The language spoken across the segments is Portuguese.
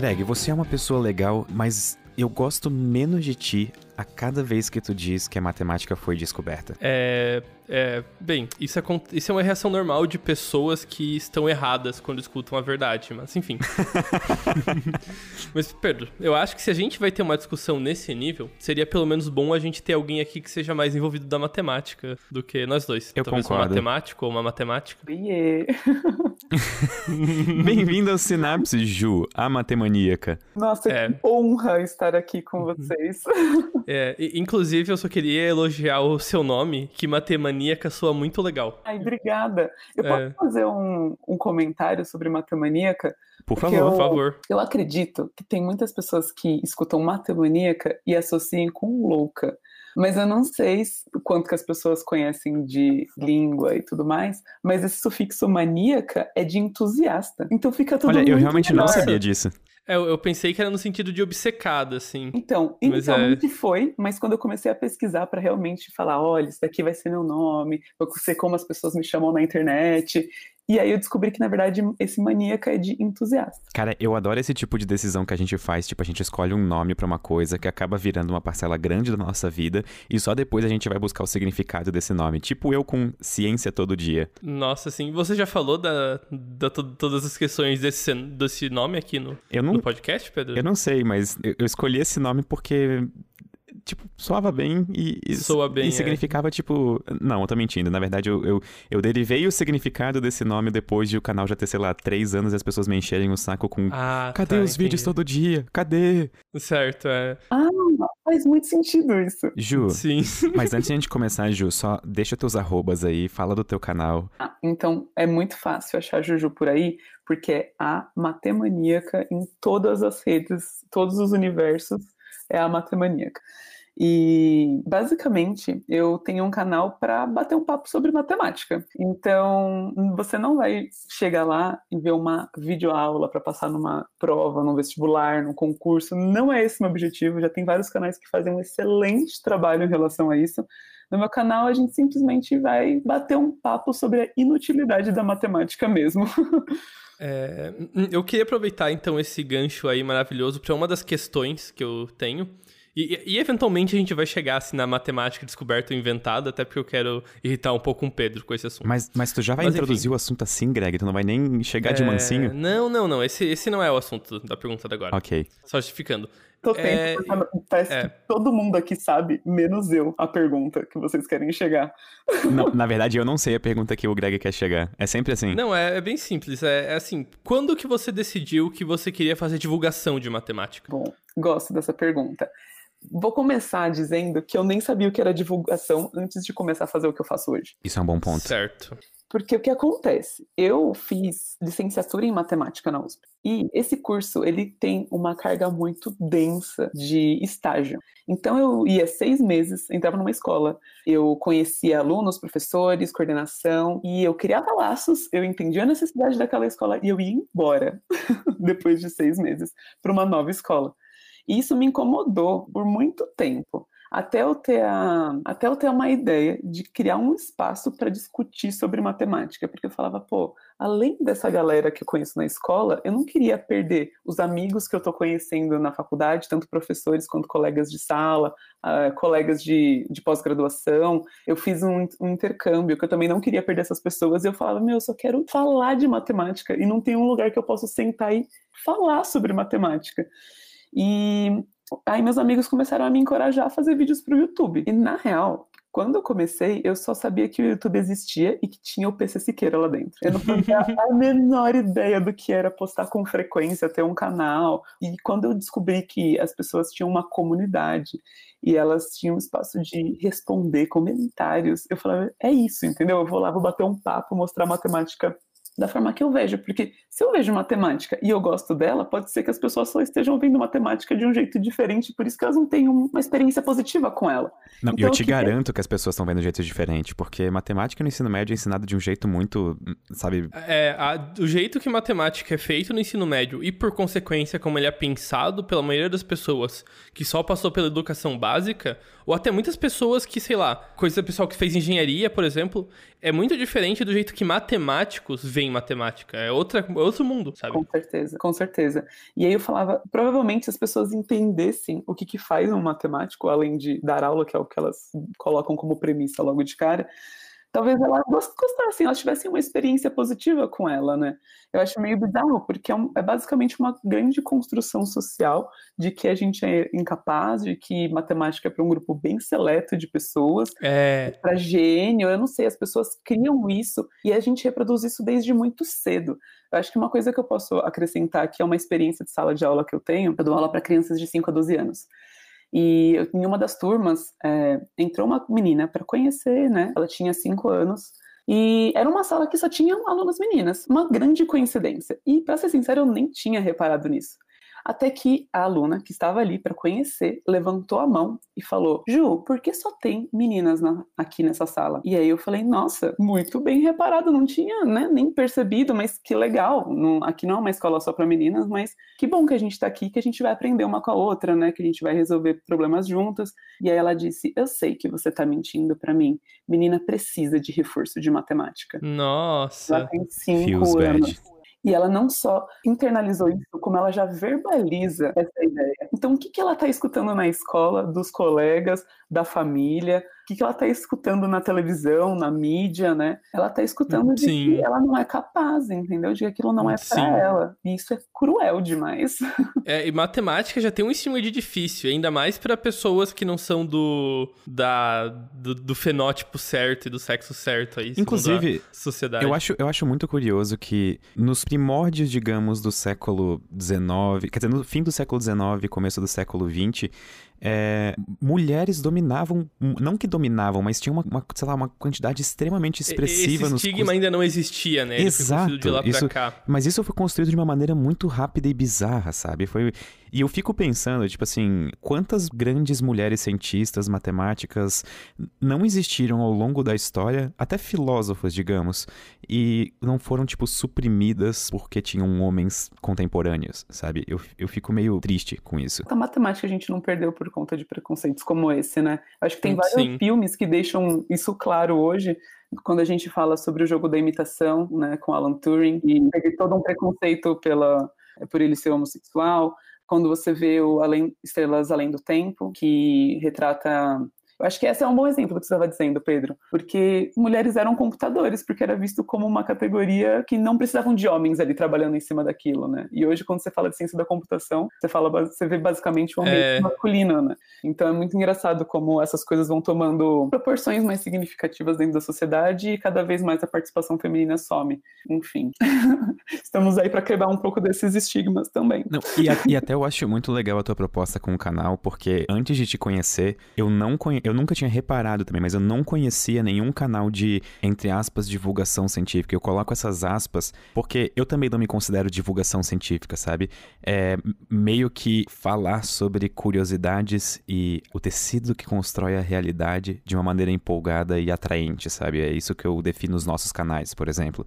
Greg, você é uma pessoa legal, mas eu gosto menos de ti a cada vez que tu diz que a matemática foi descoberta. É. É, bem, isso é, isso é uma reação normal de pessoas que estão erradas quando escutam a verdade, mas enfim. mas, Pedro, eu acho que se a gente vai ter uma discussão nesse nível, seria pelo menos bom a gente ter alguém aqui que seja mais envolvido da matemática do que nós dois. Eu Talvez concordo. um matemático ou uma matemática. Yeah. Bem-vindo ao Sinapse, Ju, a matemaníaca. Nossa, É. que honra estar aqui com vocês. É, inclusive, eu só queria elogiar o seu nome, que matemaníaca soa muito legal. Ai, obrigada. Eu É. posso fazer um, um comentário sobre matemaníaca? Por favor. Por favor. Eu acredito que tem muitas pessoas que escutam matemaníaca e associam com louca. Mas eu não sei quanto que as pessoas conhecem de língua e tudo mais, mas esse sufixo maníaca é de entusiasta. Então fica tudo Olha, eu realmente não sabia disso. É, eu, eu pensei que era no sentido de obcecada, assim. Então, Mas é- inicialmente foi, mas quando eu comecei a pesquisar para realmente falar, olha, isso daqui vai ser meu nome, vai ser como as pessoas me chamam na internet. E aí eu descobri que, na verdade, esse maníaca é de entusiasta. Cara, eu adoro esse tipo de decisão que a gente faz. Tipo, a gente escolhe um nome pra uma coisa que acaba virando uma parcela grande da nossa vida e só depois a gente vai buscar o significado desse nome. Tipo eu com ciência todo dia. Nossa, assim, você já falou da, da to- todas as questões desse, desse nome aqui no, Eu não, no podcast, Pedro? eu não sei, mas eu, eu escolhi esse nome porque. Tipo, soava bem e, e, Soa bem, e é. significava, tipo. Não, eu tô mentindo. Na verdade, eu, eu, eu derivei o significado desse nome depois de o canal já ter, sei lá, três anos e as pessoas me encherem o saco com. Ah, Cadê tá, os vídeos entendi. todo dia? Cadê? Certo, é. Ah, faz muito sentido isso. Ju, Sim. mas antes de a gente começar, Ju, só deixa teus arrobas aí, fala do teu canal. Ah, então é muito fácil achar Juju por aí, porque é a matemaníaca em todas as redes, todos os universos, é a matemaníaca. E basicamente eu tenho um canal para bater um papo sobre matemática. Então você não vai chegar lá e ver uma videoaula para passar numa prova, num vestibular, num concurso. Não é esse o meu objetivo. Já tem vários canais que fazem um excelente trabalho em relação a isso. No meu canal, a gente simplesmente vai bater um papo sobre a inutilidade da matemática mesmo. É, eu queria aproveitar então esse gancho aí maravilhoso para uma das questões que eu tenho. E, e, eventualmente a gente vai chegar assim na matemática descoberta ou inventada, até porque eu quero irritar um pouco o Pedro com esse assunto. Mas, mas tu já vai Mas, introduzir enfim. o assunto assim, Greg? Tu não vai nem chegar de É, mansinho? Não, não, não. Esse, esse não é o assunto da pergunta de agora. Ok. Só justificando. Tô É, é. que todo mundo aqui sabe, menos eu, a pergunta que vocês querem chegar. Não, na verdade, eu não sei a pergunta que o Greg quer chegar. É sempre assim. Não, é, é bem simples. É, é assim, quando que você decidiu que você queria fazer divulgação de matemática? Bom, gosto dessa pergunta. Vou começar dizendo que eu nem sabia o que era divulgação antes de começar a fazer o que eu faço hoje. Isso é um bom ponto. Certo. Porque o que acontece? Eu fiz licenciatura em matemática na USP. E esse curso, ele tem uma carga muito densa de estágio. Então eu ia seis meses, entrava numa escola. Eu conhecia alunos, professores, coordenação, e eu criava laços, eu entendia a necessidade daquela escola e eu ia embora, depois de seis meses, para uma nova escola. E isso me incomodou por muito tempo até eu ter, a, até eu ter uma ideia de criar um espaço para discutir sobre matemática, porque eu falava, pô, além dessa galera que eu conheço na escola, eu não queria perder os amigos que eu estou conhecendo na faculdade, tanto professores quanto colegas de sala, uh, colegas de, de pós-graduação. Eu fiz um, um, intercâmbio que eu também não queria perder essas pessoas, e eu falava, meu, eu só quero falar de matemática, e não tem um lugar que eu possa sentar e falar sobre matemática. E aí meus amigos começaram a me encorajar a fazer vídeos para o YouTube. E na real, quando eu comecei, eu só sabia que o YouTube existia e que tinha o PC Siqueira lá dentro. Eu não fazia a menor ideia do que era postar com frequência, ter um canal. E quando eu descobri que as pessoas tinham uma comunidade e elas tinham espaço de responder comentários, eu falava, é isso, entendeu? Eu vou lá, vou bater um papo, mostrar matemática da forma que eu vejo, porque se eu vejo matemática e eu gosto dela, pode ser que as pessoas só estejam vendo matemática de um jeito diferente, por isso que elas não têm uma experiência positiva com ela. Não, então, eu te garanto que as pessoas estão vendo de um jeito diferente, porque matemática no ensino médio é ensinado de um jeito muito, sabe... É, a, o jeito que matemática é feito no ensino médio e, por consequência, como ele é pensado pela maioria das pessoas que só passou pela educação básica, ou até muitas pessoas que, sei lá, coisa do pessoal que fez engenharia, por exemplo, é muito diferente do jeito que matemáticos veem em matemática. É outra, outro mundo, sabe? Com certeza, com certeza. E aí eu falava, provavelmente as pessoas entendessem o que, que faz um matemático, além de dar aula, que é o que elas colocam como premissa logo de cara, talvez elas gostassem, elas tivessem uma experiência positiva com ela, né? Eu acho meio bizarro, porque é, um, é, basicamente uma grande construção social de que a gente é incapaz, de que matemática é para um grupo bem seleto de pessoas, é... para gênio, eu não sei, as pessoas criam isso e a gente reproduz isso desde muito cedo. Eu acho que uma coisa que eu posso acrescentar aqui é uma experiência de sala de aula que eu tenho, eu dou aula para crianças de 5 a 12 anos. E em uma das turmas é, entrou uma menina para conhecer, né? Ela tinha cinco anos. E era uma sala que só tinha alunas meninas. Uma grande coincidência. E, para ser sincero, eu nem tinha reparado nisso. Até que a aluna que estava ali para conhecer levantou a mão e falou: Ju, por que só tem meninas na, aqui nessa sala? E aí eu falei: Nossa, muito bem reparado, não tinha né, nem percebido, mas que legal. Não, aqui não é uma escola só para meninas, mas que bom que a gente está aqui, que a gente vai aprender uma com a outra, né? Que a gente vai resolver problemas juntas. E aí ela disse: Eu sei que você está mentindo para mim. Menina precisa de reforço de matemática. Nossa. Ela tem cinco Feels anos. Bad. E ela não só internalizou isso, como ela já verbaliza essa ideia. Então, o que, que ela está escutando na escola, dos colegas, da família? Que, que ela está escutando na televisão, na mídia, né? Ela está escutando de Sim. que ela não é capaz, entendeu? De que aquilo não é para ela. E isso é cruel demais. É, e matemática já tem um estímulo de difícil, ainda mais para pessoas que não são do, da, do, do, fenótipo certo e do sexo certo aí. Inclusive, sociedade. Eu acho, eu acho muito curioso que nos primórdios, digamos, do século XIX, quer dizer, no fim do século XIX, começo do século XX, é, mulheres dominavam, não que dominavam, mas tinha uma, uma, sei lá, uma quantidade extremamente expressiva Esse estigma nos... ainda não existia, né? Exato. isso, Mas isso foi construído de uma maneira muito rápida e bizarra, sabe? Foi e eu fico pensando, tipo assim, quantas grandes mulheres cientistas, matemáticas não existiram ao longo da história, até filósofos, digamos, e não foram, tipo, suprimidas porque tinham homens contemporâneos, sabe? Eu, eu fico meio triste com isso. A matemática a gente não perdeu por conta de preconceitos como esse, né? Acho que tem vários Sim. filmes que deixam isso claro hoje, quando a gente fala sobre o jogo da imitação, né, com Alan Turing, e teve todo um preconceito pela, por ele ser homossexual, quando você vê o Além, Estrelas Além do Tempo, que retrata eu acho que esse é um bom exemplo do que você estava dizendo, Pedro, porque mulheres eram computadores, porque era visto como uma categoria que não precisavam de homens ali trabalhando em cima daquilo, né? E hoje, quando você fala de ciência da computação, você fala, você vê basicamente o um ambiente é... masculino, né? Então é muito engraçado como essas coisas vão tomando proporções mais significativas dentro da sociedade e cada vez mais a participação feminina some. Enfim, estamos aí para quebrar um pouco desses estigmas também. Não, e, a, e, até eu acho muito legal a tua proposta com o canal, porque antes de te conhecer, eu não conhe eu nunca tinha reparado também, mas eu não conhecia nenhum canal de, entre aspas, divulgação científica. Eu coloco essas aspas porque eu também não me considero divulgação científica, sabe? É meio que falar sobre curiosidades e o tecido que constrói a realidade de uma maneira empolgada e atraente, sabe? É isso que eu defino nos nossos canais, por exemplo.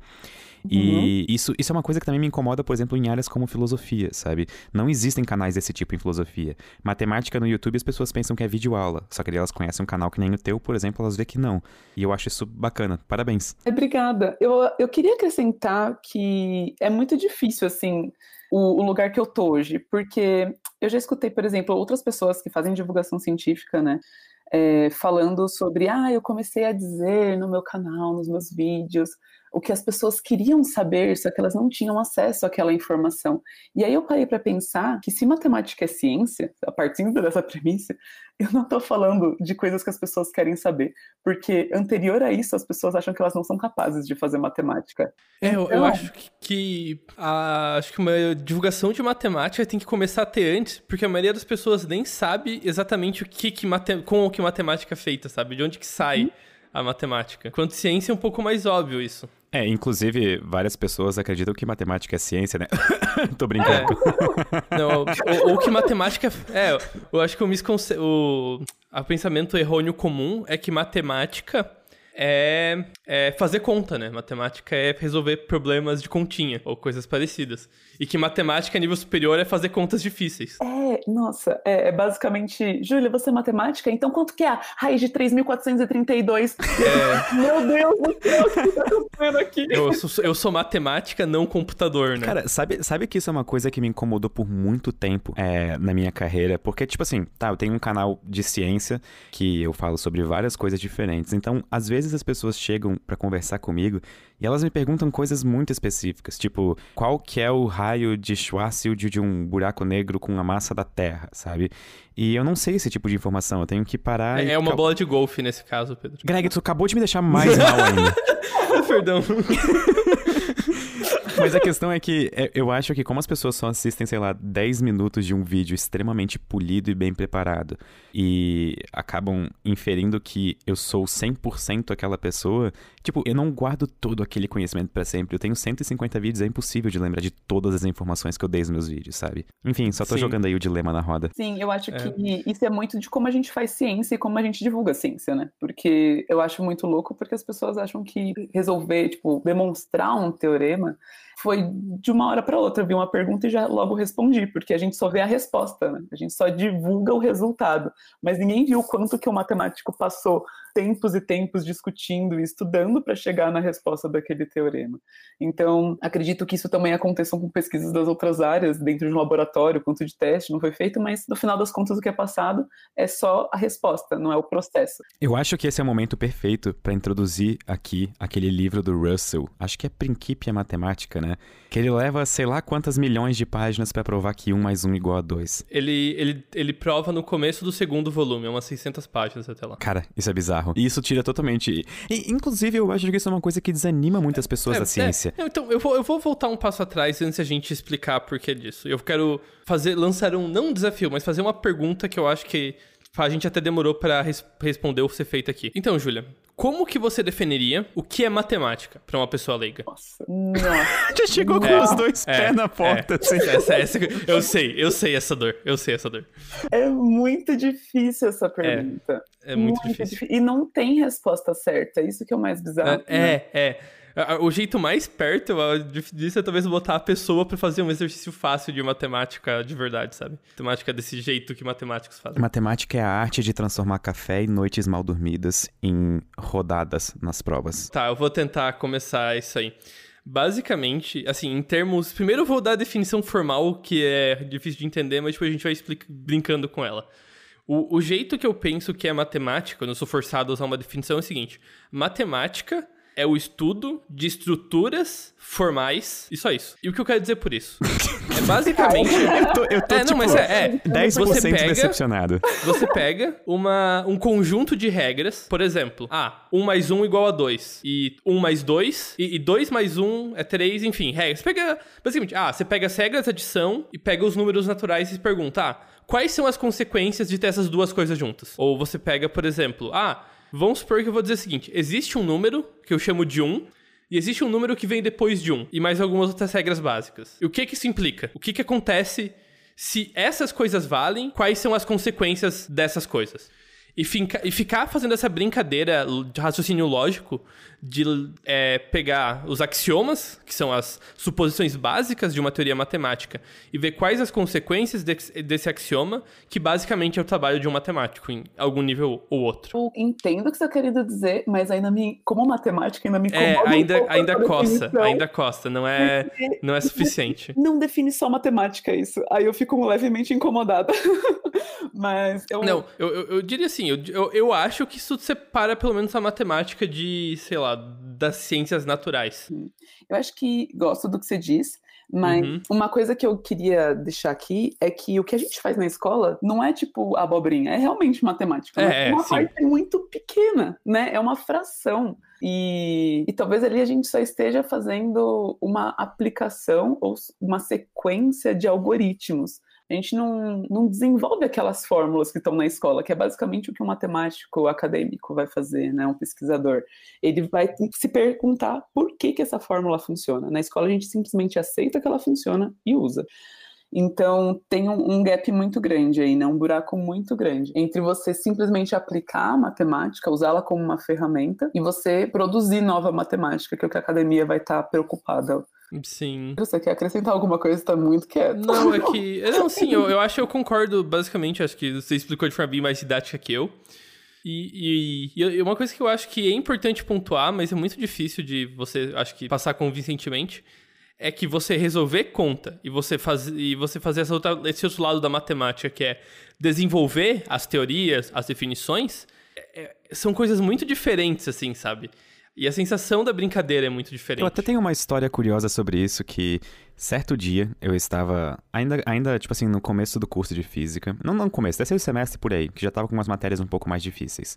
E uhum. isso, isso é uma coisa que também me incomoda, por exemplo, em áreas como filosofia, sabe? Não existem canais desse tipo em filosofia. Matemática no YouTube as pessoas pensam que é videoaula, só que elas conhecem um canal que nem o teu, por exemplo, elas vê que não. E eu acho isso bacana. Parabéns. Obrigada. Eu, eu queria acrescentar que é muito difícil, assim, o, o, lugar que eu tô hoje, porque eu já escutei, por exemplo, outras pessoas que fazem divulgação científica, né? É, falando sobre, ah, eu comecei a dizer no meu canal, nos meus vídeos, o que as pessoas queriam saber, só que elas não tinham acesso àquela informação. E aí eu parei para pensar que se matemática é ciência, a partir dessa premissa, eu não estou falando de coisas que as pessoas querem saber, porque anterior a isso as pessoas acham que elas não são capazes de fazer matemática. É, então... eu, acho que a, acho que uma divulgação de matemática tem que começar a ter antes, porque a maioria das pessoas nem sabe exatamente o que, que mate, com o que matemática é feita, sabe? De onde que sai. Hum a matemática. Quanto ciência é um pouco mais óbvio isso. É, inclusive, várias pessoas acreditam que matemática é ciência, né? Tô brincando. É. Não, ou, ou, que matemática. É, eu acho que o, misconce... o... o pensamento errôneo comum é que matemática é, é fazer conta, né? Matemática é resolver problemas de continha ou coisas parecidas. E que matemática a nível superior é fazer contas difíceis. É, nossa, é, é basicamente, Júlia, você é matemática? Então quanto que é a raiz de 3.432? É... Meu Deus do céu, o que tá acontecendo aqui? Eu sou, eu sou matemática, não computador, né? Cara, sabe, sabe que isso é uma coisa que me incomodou por muito tempo é, na minha carreira? Porque, tipo assim, tá, eu tenho um canal de ciência que eu falo sobre várias coisas diferentes. Então, às vezes as pessoas chegam para conversar comigo e elas me perguntam coisas muito específicas, tipo, qual que é o raio de Schwarzschild de um buraco negro com a massa da Terra, sabe? E eu não sei esse tipo de informação, eu tenho que parar É, e... é uma bola de golfe nesse caso, Pedro. Greg, tu acabou de me deixar mais mal ainda. Perdão. Mas a questão é que é, eu acho que como as pessoas só assistem, sei lá, 10 minutos de um vídeo extremamente polido e bem preparado e acabam inferindo que eu sou 100% aquela pessoa, tipo, eu não guardo todo aquele conhecimento para sempre. Eu tenho 150 vídeos, é impossível de lembrar de todas as informações que eu dei nos meus vídeos, sabe? Enfim, só tô Sim. jogando aí o dilema na roda. Sim, eu acho é. que isso é muito de como a gente faz ciência e como a gente divulga ciência, né? Porque eu acho muito louco porque as pessoas acham que resolver, tipo, demonstrar um teorema foi de uma hora para outra, vi uma pergunta e já logo respondi, porque a gente só vê a resposta, né? A gente só divulga o resultado, mas ninguém viu quanto que o matemático passou tempos e tempos discutindo e estudando para chegar na resposta daquele teorema. Então, acredito que isso também aconteça com pesquisas das outras áreas, dentro de um laboratório, quanto de teste não foi feito, mas no final das contas o que é passado é só a resposta, não é o processo. Eu acho que esse é o momento perfeito para introduzir aqui aquele livro do Russell, acho que é Principia Matemática, né? Que ele leva sei lá quantas milhões de páginas para provar que 1 mais 1 igual a 2. Ele, ele, ele prova no começo do segundo volume, é umas 600 páginas até lá. Cara, isso é bizarro. E isso tira totalmente. E, inclusive, eu acho que isso é uma coisa que desanima muitas pessoas é, da ciência. É, então, eu vou, eu vou voltar um passo atrás antes a gente explicar por que disso. Eu quero fazer, lançar um, não um desafio, mas fazer uma pergunta que eu acho que a gente até demorou para res responder ou ser feita aqui. Então, Júlia, como que você definiria o que é matemática para uma pessoa leiga? Nossa, nossa. Já chegou com é, os dois é, pés na porta. É, assim. essa, essa, eu sei, eu sei essa dor. Eu sei essa dor. É muito difícil essa pergunta. É, é muito, muito difícil. difícil. E não tem resposta certa. Isso que é o mais bizarro. É, né? é. O jeito mais perto disso é talvez botar a pessoa para fazer um exercício fácil de matemática de verdade, sabe? Matemática desse jeito que matemáticos fazem. Matemática é a arte de transformar café e noites mal dormidas em rodadas nas provas. Tá, eu vou tentar começar isso aí. Basicamente, assim, em termos. Primeiro eu vou dar a definição formal, que é difícil de entender, mas depois a gente vai explicar, brincando com ela. O, o jeito que eu penso que é matemática, quando eu sou forçado a usar uma definição, é o seguinte: matemática é o estudo de estruturas formais e só isso. E o que eu quero dizer por isso? É basicamente. eu tô, eu tô é, tipo, não, mas é, é 10% você pega, decepcionado. Você pega uma, um conjunto de regras, por exemplo, ah, 1 mais 1 igual a 2, e 1 mais 2, e, e 2 mais 1 é 3, enfim, regras. Você pega, basicamente, ah, você pega as regras de adição e pega os números naturais e pergunta, ah, quais são as consequências de ter essas duas coisas juntas? Ou você pega, por exemplo, ah, Vamos supor que eu vou dizer o seguinte: existe um número que eu chamo de 1, e existe um número que vem depois de 1, e mais algumas outras regras básicas. E o que que isso implica? O que que acontece se essas coisas valem? Quais são as consequências dessas coisas? E, finca, e ficar fazendo essa brincadeira de raciocínio lógico de é, pegar os axiomas, que são as suposições básicas de uma teoria matemática, e ver quais as consequências desse, desse axioma, que basicamente é o trabalho de um matemático, em algum nível ou outro. Eu entendo o que você está querendo dizer, mas ainda me, como matemática, ainda me é, incomoda. É, ainda, um ainda costa, ainda costa, não é, não é suficiente. Não define só matemática isso. Aí eu fico levemente incomodada. mas eu. Não, eu, eu, eu diria assim, eu, eu, eu acho que isso separa pelo menos a matemática de, sei lá, das ciências naturais. Eu acho que gosto do que você diz, mas uhum. uma coisa que eu queria deixar aqui é que o que a gente faz na escola não é tipo abobrinha, é realmente matemática. É, é uma sim. parte muito pequena, né? É uma fração. E, e, talvez ali a gente só esteja fazendo uma aplicação ou uma sequência de algoritmos a gente não, não desenvolve aquelas fórmulas que estão na escola, que é basicamente o que um matemático acadêmico vai fazer, né, um pesquisador. Ele vai se perguntar por que, que essa fórmula funciona. Na escola a gente simplesmente aceita que ela funciona e usa. Então tem um, um, gap muito grande aí, né? Um buraco muito grande entre você simplesmente aplicar a matemática, usá-la como uma ferramenta e você produzir nova matemática, que é o que a academia vai estar preocupada. Sim. Você quer acrescentar alguma coisa? Está muito quieto. Não, é que. Não, sim, eu, eu acho que eu concordo, basicamente. Acho que você explicou de forma bem mais didática que eu. E, e, e, uma coisa que eu acho que é importante pontuar, mas é muito difícil de você, acho que, passar convincentemente, é que você resolver conta e você, faz, e você fazer essa outra, esse outro lado da matemática, que é desenvolver as teorias, as definições, é, é são coisas muito diferentes, assim, sabe? E a sensação da brincadeira é muito diferente. Eu até tenho uma história curiosa sobre isso que certo dia eu estava ainda ainda tipo assim no começo do curso de física, não no começo, terceiro semestre por aí, que já estava com umas matérias um pouco mais difíceis.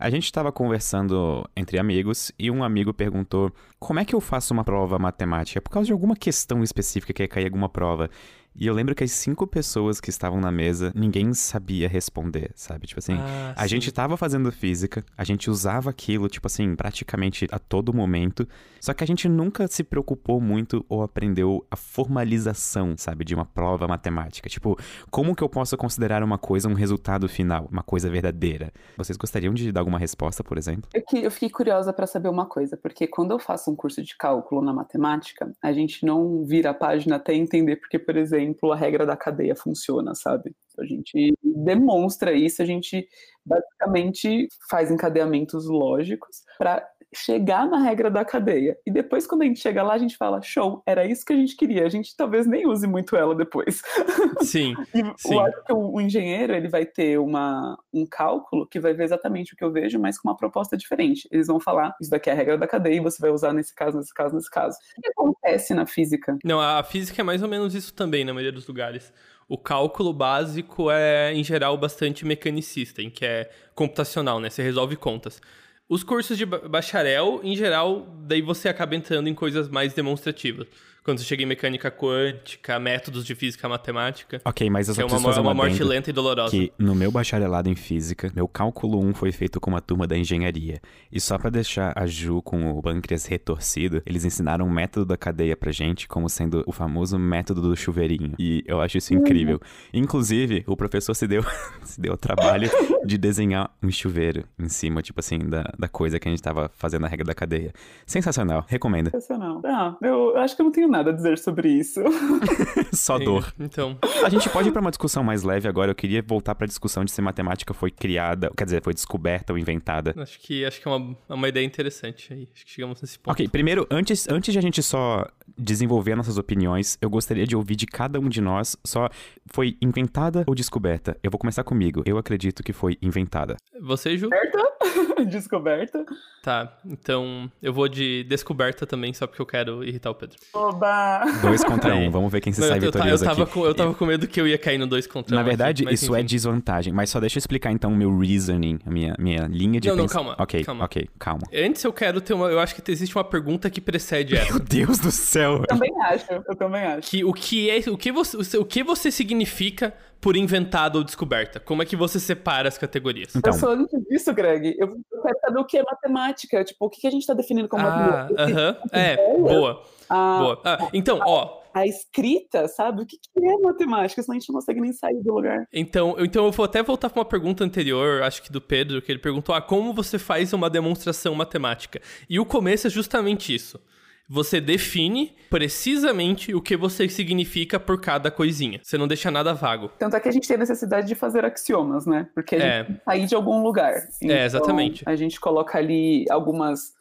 A gente estava conversando entre amigos e um amigo perguntou: "Como é que eu faço uma prova matemática? Por causa de alguma questão específica que ia cair alguma prova?" E eu lembro que as cinco pessoas que estavam na mesa, ninguém sabia responder, sabe? Tipo assim, ah, a sim. gente tava fazendo física, a gente usava aquilo, tipo assim, praticamente a todo momento, só que a gente nunca se preocupou muito ou aprendeu a formalização, sabe, de uma prova matemática. Tipo, como que eu posso considerar uma coisa um resultado final, uma coisa verdadeira? Vocês gostariam de dar alguma resposta, por exemplo? Eu, que, eu fiquei curiosa para saber uma coisa, porque quando eu faço um curso de cálculo na matemática, a gente não vira a página até entender porque, por exemplo, exemplo, a regra da cadeia funciona, sabe? A gente demonstra isso, a gente basicamente faz encadeamentos lógicos para chegar na regra da cadeia. E depois, quando a gente chega lá, a gente fala: show, era isso que a gente queria. A gente talvez nem use muito ela depois. Sim. sim. eu acho que o, o, engenheiro ele vai ter uma, um cálculo que vai ver exatamente o que eu vejo, mas com uma proposta diferente. Eles vão falar: isso daqui é a regra da cadeia e você vai usar nesse caso, nesse caso, nesse caso. O que acontece na física? Não, a física é mais ou menos isso também, na maioria dos lugares. O cálculo básico é, em geral, bastante mecanicista, em que é computacional, né? Você resolve contas. Os cursos de bacharel, em geral, daí você acaba entrando em coisas mais demonstrativas quando você chega em mecânica quântica, métodos de física matemática. Ok, mas eu só é uma, fazer uma, uma morte lenta e dolorosa. Que no meu bacharelado em física, meu cálculo 1 foi feito com uma turma da engenharia. E só para deixar a Ju com o pâncreas retorcido, eles ensinaram um método da cadeia pra gente como sendo o famoso método do chuveirinho. E eu acho isso incrível. Inclusive, o professor se deu, se deu o trabalho de desenhar um chuveiro em cima, tipo assim, da, da coisa que a gente tava fazendo a regra da cadeia. Sensacional, recomendo. Sensacional. Ah, eu, eu acho que eu não tenho nada a dizer sobre isso. Só Sim, dor. Então. A gente pode ir pra uma discussão mais leve agora. Eu queria voltar pra discussão de se matemática foi criada, quer dizer, foi descoberta ou inventada. Acho que, acho que é uma, é uma ideia interessante aí. Acho que chegamos nesse ponto. Ok, primeiro, antes, antes de a gente só desenvolver nossas opiniões, eu gostaria de ouvir de cada um de nós só foi inventada ou descoberta? Eu vou começar comigo. Eu acredito que foi inventada. Você, Ju? Descoberta. descoberta. Tá, então eu vou de descoberta também, só porque eu quero irritar o Pedro. Oba! Dois contra um, vamos ver quem se Não, sai eu, eu tava aqui. Com, eu tava com medo que eu ia cair no dois contra Na um. verdade, aqui, isso é enfim. é desvantagem, mas só deixa eu explicar então o meu reasoning, a minha, minha linha de Não, não, calma. Ok, calma. ok, calma. Antes eu quero ter uma. Eu acho que existe uma pergunta que precede essa. Meu Deus do céu! Eu também acho, eu também acho. Que, o que é. O que você, o que você significa por inventada ou descoberta? Como é que você separa as categorias? Então, só antes disso, Greg, eu quero saber o que é matemática. Tipo, o que a gente está definindo como ah, matemática? Aham, uh -huh. é, boa. Ah, boa. Ah, então, ó. A escrita, sabe? O que, que é matemática? Senão a gente não consegue nem sair do lugar. Então, então eu vou até voltar para uma pergunta anterior, acho que do Pedro, que ele perguntou: ah, como você faz uma demonstração matemática? E o começo é justamente isso você define precisamente o que você significa por cada coisinha. Você não deixa nada vago. Tanto é que a gente tem a necessidade de fazer axiomas, né? Porque a gente é. tem que sair de algum lugar. Então, é, exatamente. A gente coloca ali algumas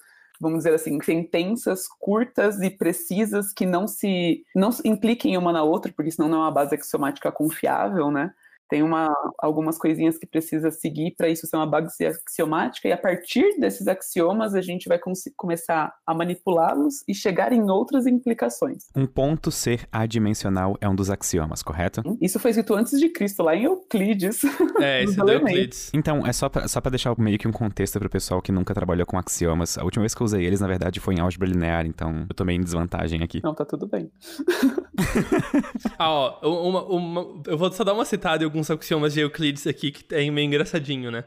vamos dizer assim, sentenças curtas e precisas que não se não impliquem uma na outra, porque senão não é uma base axiomática confiável, né? Tem uma, algumas coisinhas que precisa seguir para isso ser uma base axiomática, e a partir desses axiomas a gente vai começar a manipulá-los e chegar em outras implicações. Um ponto ser adimensional é um dos axiomas, correto? Isso foi escrito antes de Cristo, lá em Euclides. É, isso é Euclides. Então, é só pra, só pra deixar meio que um contexto pro pessoal que nunca trabalhou com axiomas. A última vez que eu usei eles, na verdade, foi em álgebra linear, então eu tô meio em desvantagem aqui. Não, tá tudo bem. ah, ó, uma, uma, eu vou só dar uma citada em alguns alguns axiomas de Euclides aqui que é meio engraçadinho, né?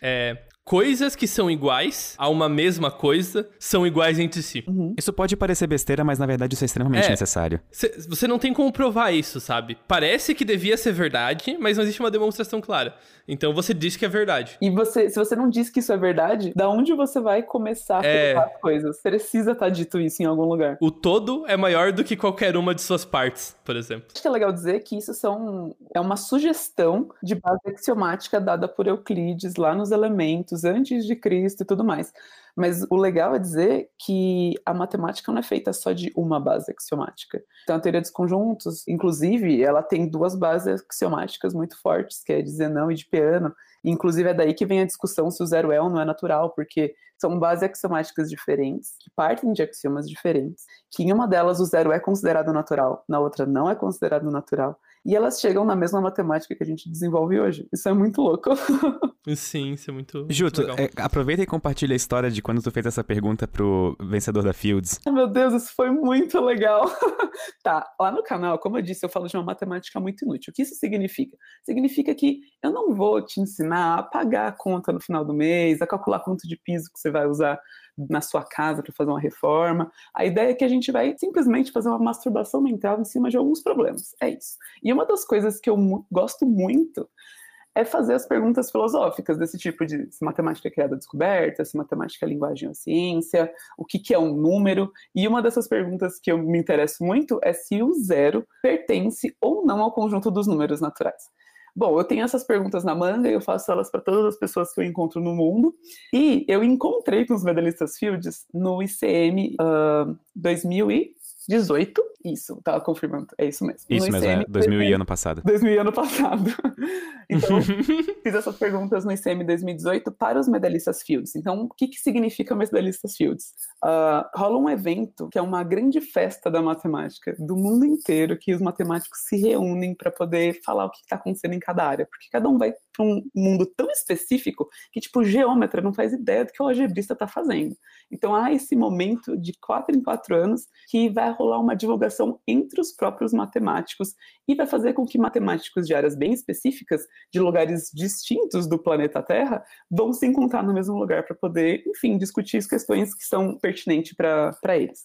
É, coisas que são iguais a uma mesma coisa são iguais entre si. Uhum. Isso pode parecer besteira, mas na verdade isso é extremamente é, necessário. Você não tem como provar isso, sabe? Parece que devia ser verdade, mas não existe uma demonstração clara. Então você diz que é verdade. E você, se você não diz que isso é verdade, da onde você vai começar a é... provar as coisas? Precisa estar tá dito isso em algum lugar. O todo é maior do que qualquer uma de suas partes, por exemplo. Acho que é legal dizer que isso são, é uma sugestão de base axiomática dada por Euclides lá nos elementos antes de Cristo e tudo mais. Mas o legal é dizer que a matemática não é feita só de uma base axiomática. Então, a teoria dos conjuntos, inclusive, ela tem duas bases axiomáticas muito fortes, que é de Zenão e de Peano. Inclusive, é daí que vem a discussão se o zero é ou não é natural, porque são bases axiomáticas diferentes, que partem de axiomas diferentes, que em uma delas o zero é considerado natural, na outra não é considerado natural e elas chegam na mesma matemática que a gente desenvolve hoje. Isso é muito louco. Sim, isso é muito. Juto, é, aproveita e compartilha a história de quando tu fez essa pergunta pro vencedor da Fields. Meu Deus, isso foi muito legal. tá, lá no canal, como eu disse, eu falo de uma matemática muito inútil. O que isso significa? Significa que eu não vou te ensinar a pagar a conta no final do mês, a calcular quanto de piso que você vai usar na sua casa para fazer uma reforma. A ideia é que a gente vai simplesmente fazer uma masturbação mental em cima de alguns problemas. É isso. E uma das coisas que eu gosto muito é fazer as perguntas filosóficas desse tipo de se matemática é criada descoberta, se matemática é linguagem ou ciência, o que, que é um número. E uma dessas perguntas que eu me interesso muito é se o zero pertence ou não ao conjunto dos números naturais. Bom, eu tenho essas perguntas na manga e eu faço elas para todas as pessoas que eu encontro no mundo. E eu encontrei com os medalhistas Fields no ICM uh, 2000 e 18, isso, tava confirmando, é isso mesmo. Isso no mesmo, ICM, é 2000 e ano passado. 2000 e ano passado. Então, fiz essas perguntas no ICM 2018 para os medalhistas Fields. Então, o que, que significa medalhistas Fields? Uh, rola um evento que é uma grande festa da matemática do mundo inteiro, que os matemáticos se reúnem para poder falar o que está acontecendo em cada área, porque cada um vai para um mundo tão específico que, tipo, o geômetra não faz ideia do que o algebrista está fazendo. Então, há esse momento de quatro em quatro anos que vai rolar uma divulgação entre os próprios matemáticos e vai fazer com que matemáticos de áreas bem específicas, de lugares distintos do planeta Terra, vão se encontrar no mesmo lugar para poder, enfim, discutir as questões que são pertinentes para eles.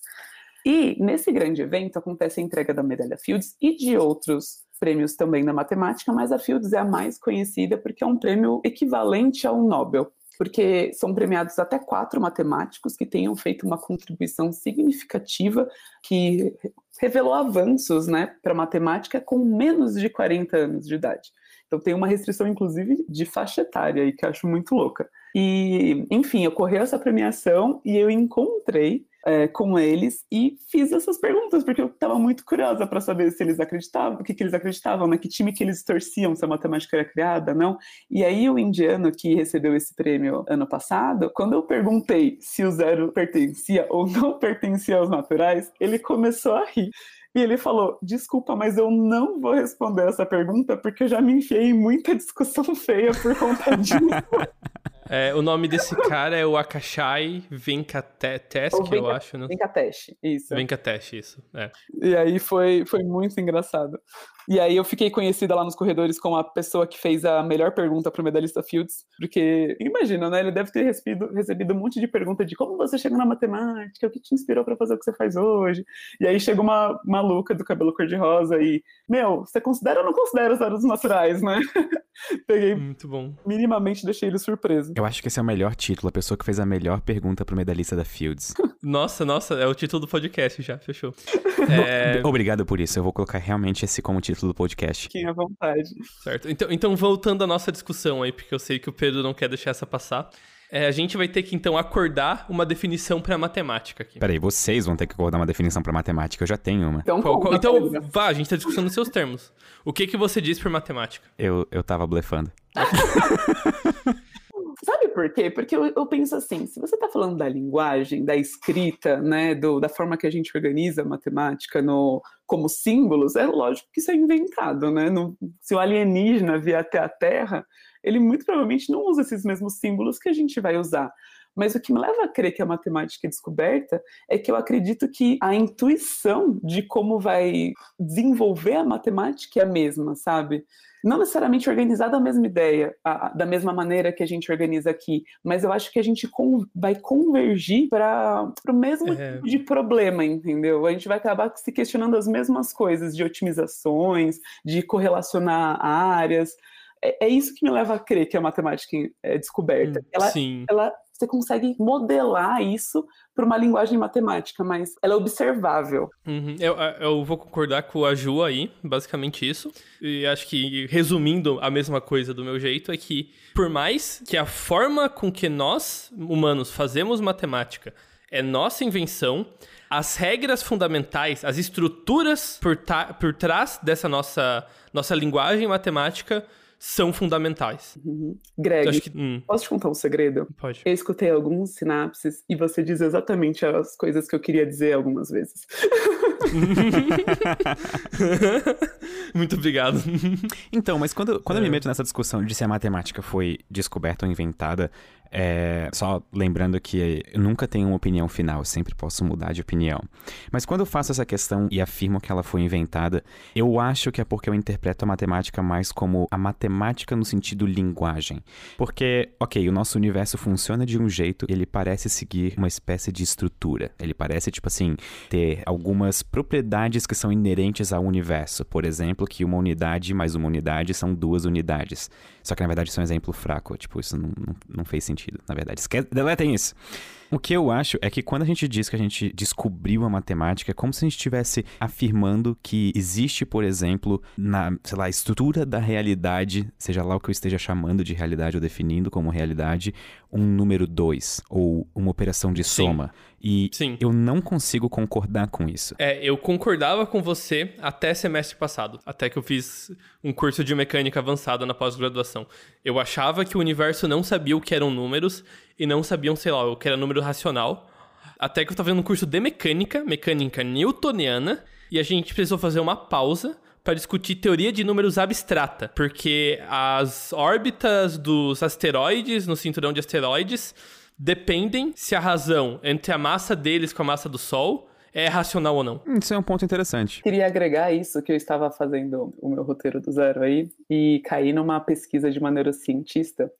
E nesse grande evento acontece a entrega da medalha Fields e de outros prêmios também na matemática, mas a Fields é a mais conhecida porque é um prêmio equivalente ao Nobel, porque são premiados até quatro matemáticos que tenham feito uma contribuição significativa que revelou avanços né, para matemática com menos de 40 anos de idade. Então tem uma restrição, inclusive, de faixa etária que eu acho muito louca. E, enfim, ocorreu essa premiação e eu encontrei é, com eles e fiz essas perguntas, porque eu estava muito curiosa para saber se eles acreditavam, o que, que eles acreditavam, né? que time que eles torciam, se a matemática era criada, não. E aí o indiano que recebeu esse prêmio ano passado, quando eu perguntei se o zero pertencia ou não pertencia aos naturais, ele começou a rir. E ele falou: Desculpa, mas eu não vou responder essa pergunta porque eu já me enfiei em muita discussão feia por conta disso. É, o nome desse cara é o Akashai Venkatesh, que eu acho, né? Venkatesh, isso. Venkatesh, isso. É. E aí foi, foi muito engraçado. E aí eu fiquei conhecida lá nos corredores como a pessoa que fez a melhor pergunta pro medalhista Fields, porque imagina, né? Ele deve ter recebido, recebido um monte de pergunta de como você chegou na matemática, o que te inspirou para fazer o que você faz hoje. E aí chega uma maluca do cabelo cor-de-rosa e, meu, você considera ou não considera os dados naturais, né? Peguei. Muito bom. Minimamente deixei ele surpreso. Eu acho que esse é o melhor título, a pessoa que fez a melhor pergunta pro medalhista da Fields. nossa, nossa, é o título do podcast já, fechou. É... Obrigado por isso, eu vou colocar realmente esse como título do podcast. Fiquem à vontade. Certo, então, então voltando à nossa discussão aí, porque eu sei que o Pedro não quer deixar essa passar. É, a gente vai ter que então acordar uma definição para matemática aqui. Peraí, vocês vão ter que acordar uma definição para matemática, eu já tenho uma. Então, qual, qual, então vá, a gente tá discutindo nos seus termos. O que que você diz por matemática? Eu, eu tava blefando. Sabe por quê? Porque eu, eu, penso assim, se você está falando da linguagem, da escrita, né, do, da forma que a gente organiza a matemática no, como símbolos, é lógico que isso é inventado, né? No, se o alienígena vier até a Terra, ele muito provavelmente não usa esses mesmos símbolos que a gente vai usar. Mas o que me leva a crer que a matemática é descoberta é que eu acredito que a intuição de como vai desenvolver a matemática é a mesma, sabe? não necessariamente organizar da mesma ideia, a, da mesma maneira que a gente organiza aqui, mas eu acho que a gente com, vai convergir para o mesmo é. tipo de problema, entendeu? A gente vai acabar se questionando as mesmas coisas de otimizações, de correlacionar áreas. É, é isso que me leva a crer que a matemática é descoberta. Hum, ela, sim. ela você consegue modelar isso para uma linguagem matemática, mas ela é observável. Uhum. Eu, eu, vou concordar com a Ju aí, basicamente isso. E acho que, resumindo a mesma coisa do meu jeito, é que, por mais que a forma com que nós, humanos, fazemos matemática é nossa invenção, as regras fundamentais, as estruturas por, por trás dessa nossa, nossa linguagem matemática são fundamentais. Uhum. Greg, que, hum. posso te contar um segredo? Pode. Eu escutei alguns sinapses e você diz exatamente as coisas que eu queria dizer algumas vezes. Muito obrigado. Então, mas quando, quando é. eu me é. meto nessa discussão de se a matemática foi descoberta ou inventada, é, só lembrando que eu nunca tenho uma opinião final, eu sempre posso mudar de opinião. Mas quando eu faço essa questão e afirmo que ela foi inventada, eu acho que é porque eu interpreto a matemática mais como a matemática no sentido linguagem. Porque, ok, o nosso universo funciona de um jeito, ele parece seguir uma espécie de estrutura. Ele parece, tipo assim, ter algumas propriedades que são inerentes ao universo. Por exemplo, que uma unidade mais uma unidade são duas unidades. Só que na verdade isso é um exemplo fraco. Tipo, isso não, não, não fez sentido, na verdade. Esquece, deletem isso. O que eu acho é que quando a gente diz que a gente descobriu a matemática, é como se a gente estivesse afirmando que existe, por exemplo, na, sei lá, estrutura da realidade, seja lá o que eu esteja chamando de realidade ou definindo como realidade, um número 2 ou uma operação de Sim. soma. E Sim. eu não consigo concordar com isso. É, eu concordava com você até semestre passado, até que eu fiz um curso de mecânica avançada na pós-graduação. Eu achava que o universo não sabia o que eram números e não sabiam, sei lá, o que era número racional. Até que eu estava fazendo um curso de mecânica, mecânica newtoniana, e a gente precisou fazer uma pausa para discutir teoria de números abstrata, porque as órbitas dos asteroides no cinturão de asteroides dependem se a razão entre a massa deles com a massa do Sol é racional ou não. Isso é um ponto interessante. Queria agregar isso que eu estava fazendo o meu roteiro do zero aí e caí numa pesquisa de uma neurocientista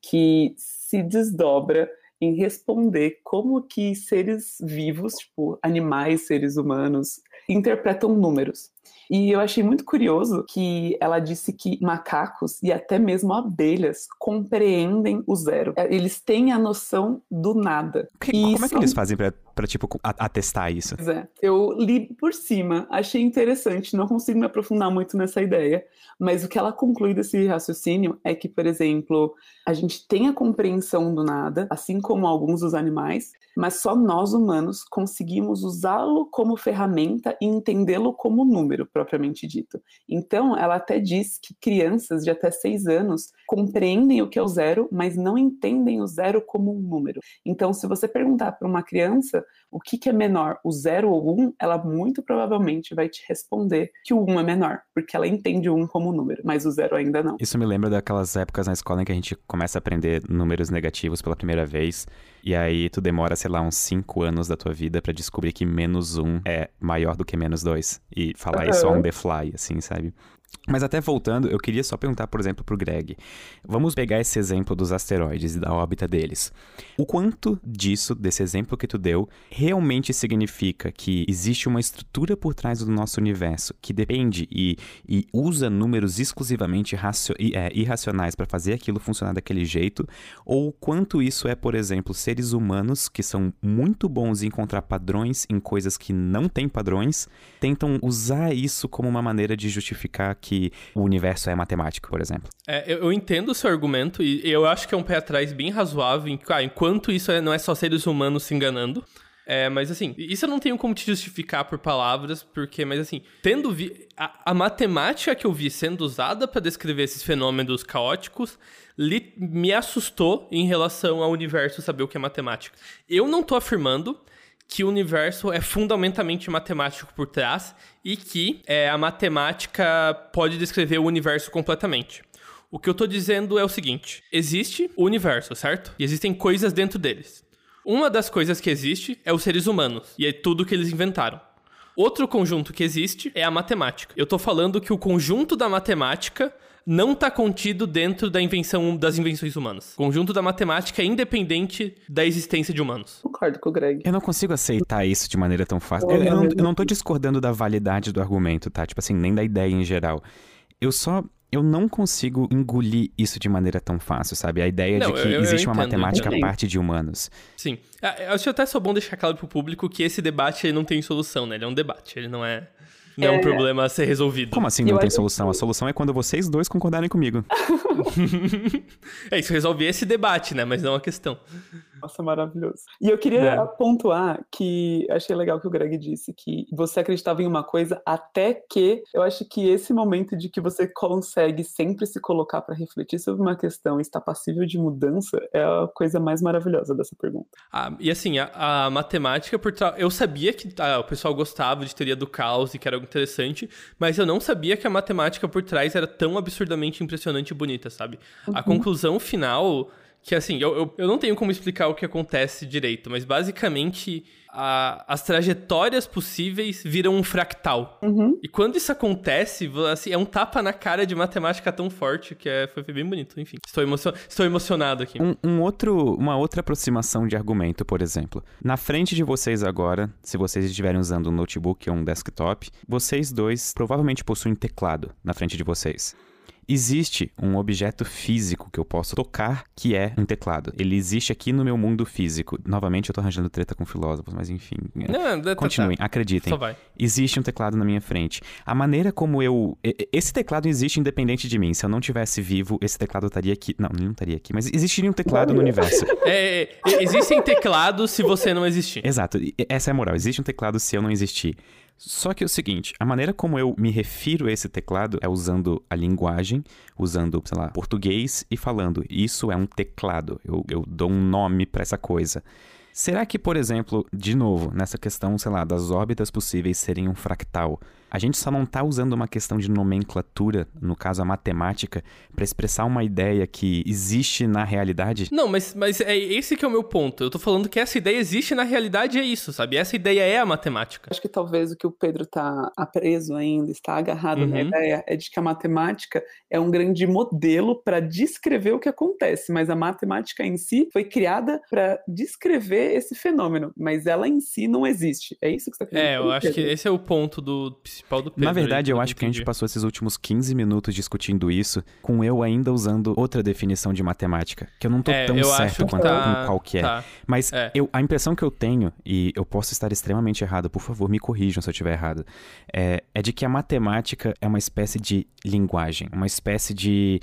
que se desdobra em responder como que seres vivos, tipo animais, seres humanos, interpretam números. E eu achei muito curioso que ela disse que macacos e até mesmo abelhas compreendem o zero. É, eles têm a noção do nada. Que, como é que eles fazem para para tipo, atestar isso. Pois é. Eu li por cima, achei interessante, não consigo me aprofundar muito nessa ideia, mas o que ela conclui desse raciocínio é que, por exemplo, a gente tem a compreensão do nada, assim como alguns dos animais, mas só nós humanos conseguimos usá-lo como ferramenta e entendê-lo como número, propriamente dito. Então, ela até diz que crianças de até seis anos compreendem o que é o zero, mas não entendem o zero como um número. Então, se você perguntar para uma criança o que, que é menor, o zero ou o um, ela muito provavelmente vai te responder que o um é menor, porque ela entende o um como número, mas o zero ainda não. Isso me lembra daquelas épocas na escola em que a gente começa a aprender números negativos pela primeira vez, e aí tu demora, sei lá, uns cinco anos da tua vida para descobrir que menos um é maior do que menos dois, e falar uhum. isso on the fly, assim, sabe? Mas até voltando, eu queria só perguntar, por exemplo, pro Greg. Vamos pegar esse exemplo dos asteroides e da órbita deles. O quanto disso, desse exemplo que tu deu, realmente significa que existe uma estrutura por trás do nosso universo que depende e, e usa números exclusivamente é, irracionais para fazer aquilo funcionar daquele jeito? Ou quanto isso é, por exemplo, seres humanos que são muito bons em encontrar padrões em coisas que não têm padrões, tentam usar isso como uma maneira de justificar que o universo é matemático, por exemplo. É, eu, eu, entendo o seu argumento e eu acho que é um pé atrás bem razoável, em, ah, enquanto isso é, não é só seres humanos se enganando. É, mas assim, isso eu não tenho como te justificar por palavras, porque, mas assim, tendo vi a, a matemática que eu vi sendo usada para descrever esses fenômenos caóticos li, me assustou em relação ao universo saber o que é matemática. Eu não tô afirmando que o universo é fundamentalmente matemático por trás e que é, a matemática pode descrever o universo completamente. O que eu tô dizendo é o seguinte: existe o universo, certo? E existem coisas dentro deles. Uma das coisas que existe é os seres humanos, e é tudo que eles inventaram. Outro conjunto que existe é a matemática. Eu tô falando que o conjunto da matemática não está contido dentro da invenção das invenções humanas. O conjunto da matemática é independente da existência de humanos. Concordo com o Greg. Eu não consigo aceitar isso de maneira tão fácil. Eu, eu, não, eu não tô discordando da validade do argumento, tá? Tipo assim, nem da ideia em geral. Eu só eu não consigo engolir isso de maneira tão fácil, sabe? A ideia não, de que eu, eu, existe eu uma entendo, matemática a parte de humanos. Sim. Ah, eu acho até só bom deixar claro pro público que esse debate não tem solução, né? Ele é um debate, ele não é. Não é, um é. problema a ser resolvido. Como assim não tem solução? Que... A solução é quando vocês dois concordarem comigo. é, isso resolve esse debate, né? Mas não a questão. Nossa, maravilhoso. E eu queria é. pontuar que achei legal que o Greg disse que você acreditava em uma coisa até que eu acho que esse momento de que você consegue sempre se colocar para refletir sobre uma questão e está passível de mudança é a coisa mais maravilhosa dessa pergunta. Ah, e assim, a, a matemática por trás. Eu sabia que ah, o pessoal gostava de teoria do caos e que era algo interessante, mas eu não sabia que a matemática por trás era tão absurdamente impressionante e bonita, sabe? Uhum. A conclusão final que assim, eu, eu, eu, não tenho como explicar o que acontece direito, mas basicamente a, as trajetórias possíveis viram um fractal. Uhum. E quando isso acontece, assim, é um tapa na cara de matemática tão forte que é, foi bem bonito. Enfim, estou, emocion, estou emocionado aqui. Um, um, outro, uma outra aproximação de argumento, por exemplo. Na frente de vocês agora, se vocês estiverem usando um notebook ou um desktop, vocês dois provavelmente possuem teclado na frente de vocês. Existe um objeto físico que eu posso tocar que é um teclado. Ele existe aqui no meu mundo físico. Novamente eu tô arranjando treta com filósofos, mas enfim. Não, tá, Continuem, tá. acreditem. Só vai. Existe um teclado na minha frente. A maneira como eu. Esse teclado existe independente de mim. Se eu não tivesse vivo, esse teclado estaria aqui. Não, não estaria aqui, mas existiria um teclado no universo. É, é, existem teclados se você não existir. Exato. Essa é a moral. Existe um teclado se eu não existir. Só que é o seguinte, a maneira como eu me refiro a esse teclado é usando a linguagem, usando, sei lá, português e falando, isso é um teclado. Eu, eu dou um nome para essa coisa. Será que, por exemplo, de novo, nessa questão, sei lá, das órbitas possíveis serem um fractal, a gente só não está usando uma questão de nomenclatura, no caso a matemática, para expressar uma ideia que existe na realidade? Não, mas, mas é esse que é o meu ponto. Eu tô falando que essa ideia existe na realidade é isso, sabe? Essa ideia é a matemática. Acho que talvez o que o Pedro está preso ainda, está agarrado uhum. na ideia, é de que a matemática é um grande modelo para descrever o que acontece, mas a matemática em si foi criada para descrever esse fenômeno, mas ela em si não existe. É isso que você está querendo É, eu acho que esse é o ponto do principal do Pedro. Na verdade, eu acho que a gente passou esses últimos 15 minutos discutindo isso, com eu ainda usando outra definição de matemática, que eu não tô é, tão certo quanto tá, qual que é. Tá, Mas é. Eu, a impressão que eu tenho, e eu posso estar extremamente errado, por favor, me corrijam se eu estiver errado, é, é de que a matemática é uma espécie de linguagem, uma espécie de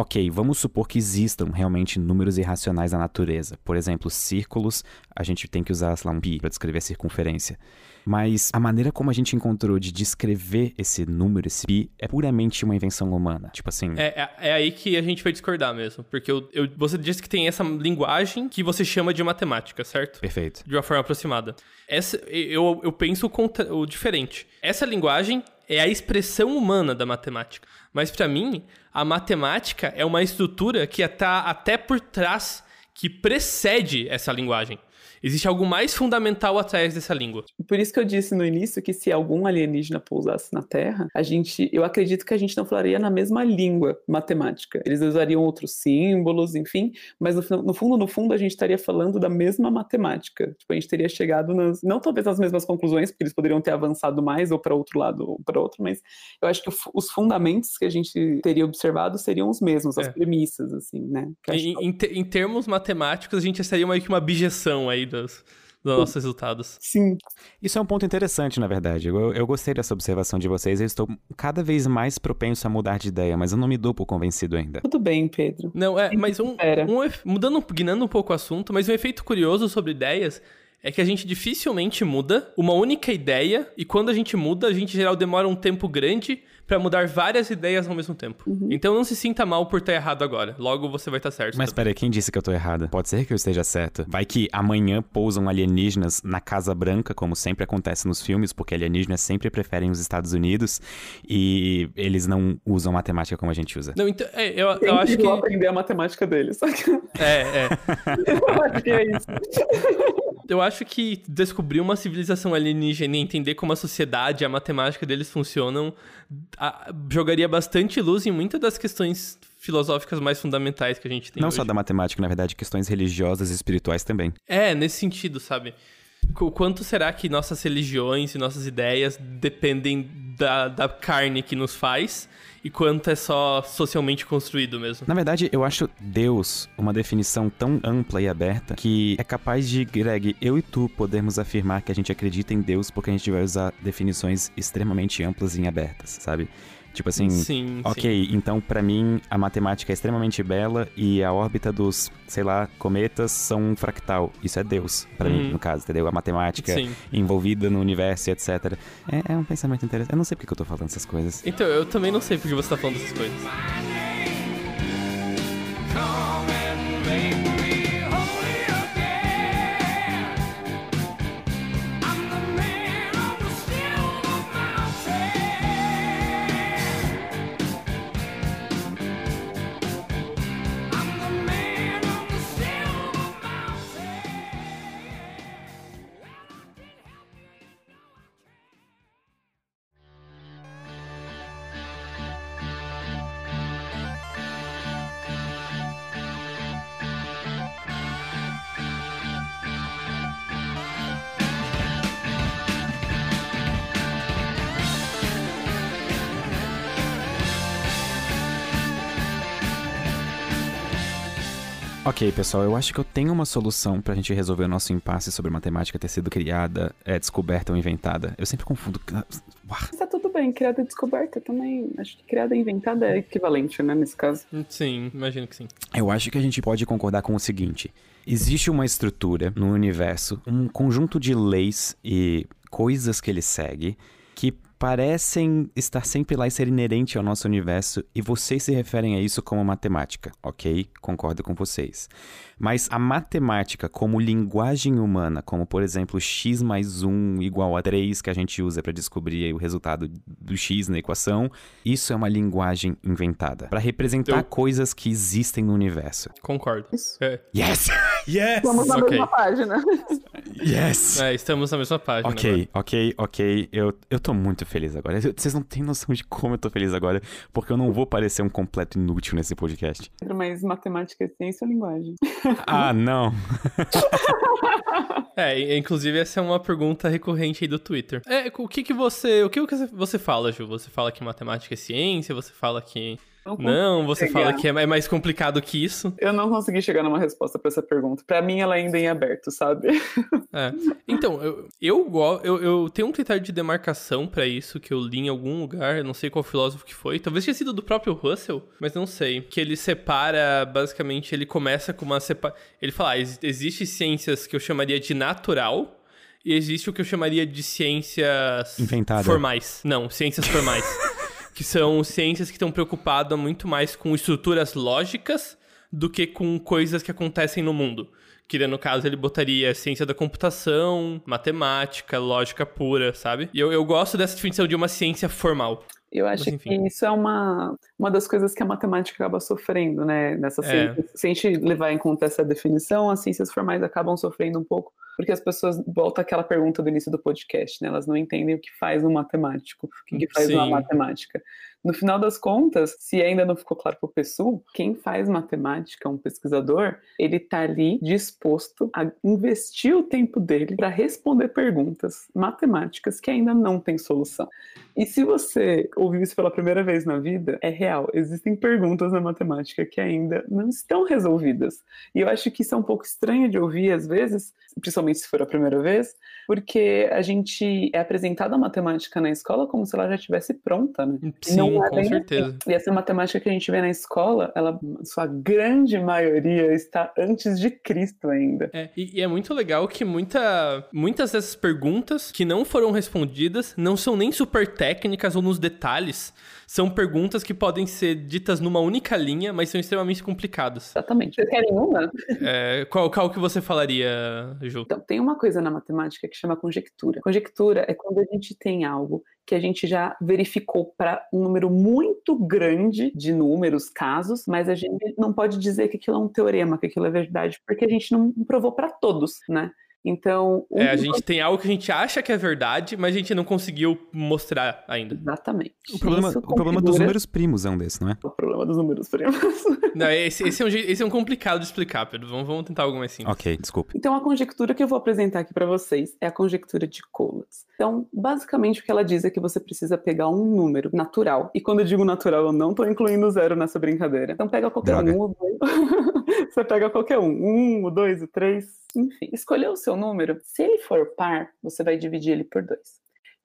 Ok, vamos supor que existam realmente números irracionais na natureza. Por exemplo, círculos, a gente tem que usar, sei lá, um pi para descrever a circunferência. Mas a maneira como a gente encontrou de descrever esse número, esse pi, é puramente uma invenção humana. Tipo assim. É, é, é aí que a gente vai discordar mesmo. Porque eu, eu, você disse que tem essa linguagem que você chama de matemática, certo? Perfeito. De uma forma aproximada. Essa, eu, eu penso o, contra, o diferente. Essa linguagem é a expressão humana da matemática. Mas para mim, a matemática é uma estrutura que está até por trás, que precede essa linguagem. Existe algo mais fundamental atrás dessa língua. Por isso que eu disse no início que se algum alienígena pousasse na Terra, a gente, eu acredito que a gente não falaria na mesma língua matemática. Eles usariam outros símbolos, enfim, mas no, no fundo, no fundo, a gente estaria falando da mesma matemática. Tipo, a gente teria chegado nas, não talvez nas mesmas conclusões, porque eles poderiam ter avançado mais ou para outro lado ou para outro, mas eu acho que os fundamentos que a gente teria observado seriam os mesmos, é. as premissas, assim, né? Em, em, em, termos matemáticos, a gente seria meio que uma objeção aí das, dos nossos resultados. Sim. Isso é um ponto interessante, na verdade. Eu, eu gostei dessa observação de vocês. Eu estou cada vez mais propenso a mudar de ideia, mas eu não me dou por convencido ainda. Tudo bem, Pedro. Não, é, mas um, um mudando, guinando um pouco o assunto, mas um efeito curioso sobre ideias é que a gente dificilmente muda uma única ideia e quando a gente muda, a gente em geral demora um tempo grande para mudar várias ideias ao mesmo tempo. Uhum. Então não se sinta mal por estar errado agora. Logo você vai estar certo. Mas peraí, quem disse que eu tô errada? Pode ser que eu esteja certa. Vai que amanhã pousam alienígenas na Casa Branca, como sempre acontece nos filmes, porque alienígenas sempre preferem os Estados Unidos e eles não usam matemática como a gente usa. Não, então, é, eu, eu acho que. aprender a matemática deles. É, é. eu acho que é isso. Eu acho que descobrir uma civilização alienígena e entender como a sociedade e a matemática deles funcionam a- jogaria bastante luz em muitas das questões filosóficas mais fundamentais que a gente tem Não hoje. só da matemática, na verdade, questões religiosas e espirituais também. É, nesse sentido, sabe? O quanto será que nossas religiões e nossas ideias dependem da, da carne que nos faz e quanto é só socialmente construído mesmo? Na verdade, eu acho Deus uma definição tão ampla e aberta que é capaz de, Greg, eu e tu podermos afirmar que a gente acredita em Deus porque a gente vai usar definições extremamente amplas e abertas, sabe? Tipo assim, sim, ok, então pra mim a matemática é extremamente bela e a órbita dos, sei lá, cometas são um fractal. Isso é Deus, pra mim, Uhum. no caso, entendeu? A matemática Sim. envolvida no universo e etc. É, é um pensamento interessante. Eu não sei porque que eu tô falando essas coisas. Então, eu também não sei porque você tá falando dessas coisas. Ok, pessoal, eu acho que eu tenho uma solução pra gente resolver o nosso impasse sobre matemática ter sido criada, é, descoberta ou inventada. Eu sempre confundo. Uau. Mas tá tudo bem, criada e descoberta também. Acho que criada e inventada é equivalente, né, nesse caso. Sim, imagino que sim. Eu acho que a gente pode concordar com o seguinte: existe uma estrutura no universo, um conjunto de leis e coisas que ele segue que parecem estar sempre lá e ser inerente ao nosso universo, e vocês se referem a isso como matemática, ok? Concordo com vocês. Mas a matemática como linguagem humana, como por exemplo x mais 1 igual a 3 que a gente usa para descobrir o resultado do x na equação, isso é uma linguagem inventada para representar Eu- coisas que existem no universo. Concordo. Isso. É, Yes! Yes! Vamos na ok. mesma página. Yes! é, estamos na mesma página. agora. Ok, ok, ok. Eu, eu tô muito feliz agora. Vocês não têm noção de como eu tô feliz agora, porque eu não vou parecer um completo inútil nesse podcast. Mas matemática é ciência ou linguagem? Ah, não. É, inclusive essa é uma pergunta recorrente aí do Twitter. É, o que que você, o que que você fala, Ju? Você fala que matemática é ciência? Você fala que não? Você chegar. fala que é mais complicado que isso? Eu não consegui chegar numa resposta pra essa pergunta. Pra mim, ela ainda é em aberto, sabe? É. Então, eu, eu, eu, eu tenho um critério de demarcação pra isso que eu li em algum lugar, eu não sei qual filósofo que foi, talvez tenha sido do próprio Russell, mas não sei. Que ele separa, basicamente, ele começa com uma separa... Ele fala, ah, ex- existe ciências que eu chamaria de natural e existe o que eu chamaria de ciências Inventada. formais. Não, ciências formais. que são ciências que estão preocupadas muito mais com estruturas lógicas do que com coisas que acontecem no mundo. Que no caso ele botaria ciência da computação, matemática, lógica pura, sabe? E eu, eu gosto dessa definição de uma ciência formal. Eu acho Mas, que isso é uma, uma das coisas que a matemática acaba sofrendo, né? Nessa É. ciência. Se a gente levar em conta essa definição, as ciências formais acabam sofrendo um pouco, porque as pessoas voltam àquela pergunta do início do podcast, né? Elas não entendem o que faz um matemático, o que, que faz uma Sim. matemática. No final das contas, se ainda não ficou claro para o PSU, quem faz matemática, um pesquisador, ele está ali disposto a investir o tempo dele para responder perguntas matemáticas que ainda não têm solução. E se você ouviu isso pela primeira vez na vida, é real. Existem perguntas na matemática que ainda não estão resolvidas. E eu acho que isso é um pouco estranho de ouvir às vezes, principalmente se for a primeira vez, porque a gente é apresentado a matemática na escola como se ela já estivesse pronta, né? Sim, Não com certeza. assim. E essa matemática que a gente vê na escola, ela, sua grande maioria está antes de Cristo ainda. É, e, e é muito legal que muita, muitas dessas perguntas que não foram respondidas não são nem super técnicas ou nos detalhes detalhes, são perguntas que podem ser ditas numa única linha, mas são extremamente complicadas. Exatamente. Vocês querem uma? É, qual, qual que você falaria, Ju? Então, tem uma coisa na matemática que chama conjectura. Conjectura é quando a gente tem algo que a gente já verificou para um número muito grande de números, casos, mas a gente não pode dizer que aquilo é um teorema, que aquilo é verdade, porque a gente não provou para todos, né? Então, um- É, a gente tem algo que a gente acha que é verdade, mas a gente não conseguiu mostrar ainda. Exatamente. O problema, Isso o problema dos configura números primos é um desse, não é? O problema dos números primos. Não, esse, esse é um, jeito- esse é um complicado de explicar, Pedro. Vamos, vamos tentar algo mais simples. Ok, desculpe. Então, a conjectura que eu vou apresentar aqui para vocês é a conjectura de Collatz. Então, basicamente, o que ela diz é que você precisa pegar um número natural. E quando eu digo natural, eu não estou incluindo zero nessa brincadeira. Então, pega qualquer Droga. um. você pega qualquer um. Um, o dois, o três. Enfim, escolheu o seu número. Se ele for par, você vai dividir ele por dois.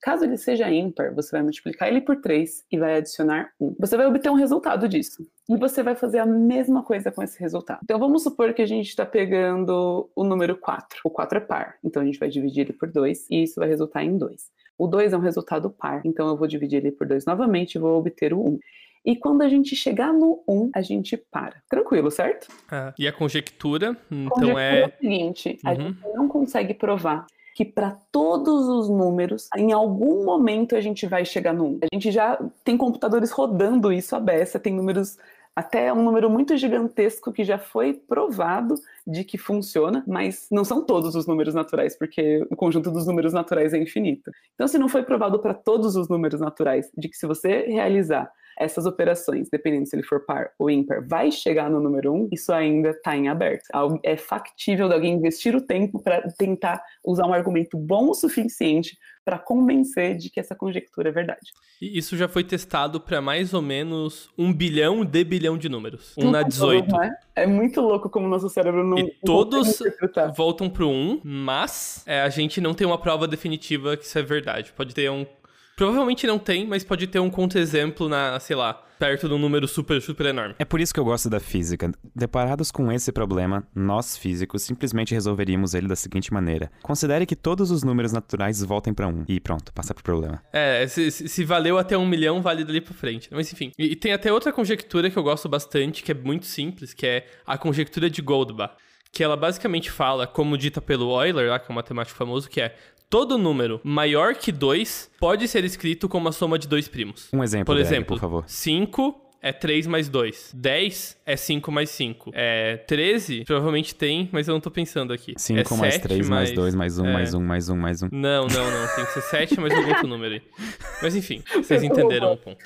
Caso ele seja ímpar, você vai multiplicar ele por 3 e vai adicionar 1. Você vai obter um resultado disso. E você vai fazer a mesma coisa com esse resultado. Então vamos supor que a gente está pegando o número 4. O 4 é par, então a gente vai dividir ele por 2 e isso vai resultar em 2. O 2 é um resultado par, então eu vou dividir ele por 2 novamente e vou obter o 1. E quando a gente chegar no 1, a gente para. Tranquilo, certo? Ah, e a conjectura, então Conjectura é. o seguinte: a Uhum. gente não consegue provar que para todos os números, em algum momento a gente vai chegar no 1. A gente já tem computadores rodando isso à beça, tem números até um número muito gigantesco que já foi provado de que funciona, mas não são todos os números naturais, porque o conjunto dos números naturais é infinito. Então, se não foi provado para todos os números naturais de que se você realizar essas operações, dependendo se ele for par ou ímpar, vai chegar no número 1, isso ainda está em aberto. Algo- É factível de alguém investir o tempo para tentar usar um argumento bom o suficiente para convencer de que essa conjectura é verdade. E Isso já foi testado para mais ou menos um bilhão de bilhão de números. Um Não na tá 18. bom, não é? É muito louco como nosso cérebro não. E todos voltam pro 1, mas é, a gente não tem uma prova definitiva que isso é verdade. Pode ter um. Provavelmente não tem, mas pode ter um contra-exemplo na, sei lá, perto de um número super, super enorme. É por isso que eu gosto da física. Deparados com esse problema, nós físicos simplesmente resolveríamos ele da seguinte maneira: considere que todos os números naturais voltem pra 1 e pronto, passa pro problema. É, se, se- valeu até um milhão, vale dali pra frente. Mas enfim. E, e tem até outra conjectura que eu gosto bastante, que é muito simples, que é a conjectura de Goldbach. Que ela basicamente fala, como dita pelo Euler, lá, que é um matemático famoso, que é todo número maior que 2 pode ser escrito como a soma de dois primos. Um exemplo, Por exemplo, por favor. 5 é 3 mais 2. 10 é 5 mais 5. É 13, provavelmente tem, mas eu não tô pensando aqui. 5 é mais 7 3 mais 2 mais 1 é. mais 1 mais 1 mais 1. Não, não, não. Tem que ser 7 mais algum outro número aí. Mas enfim, vocês entenderam o ponto.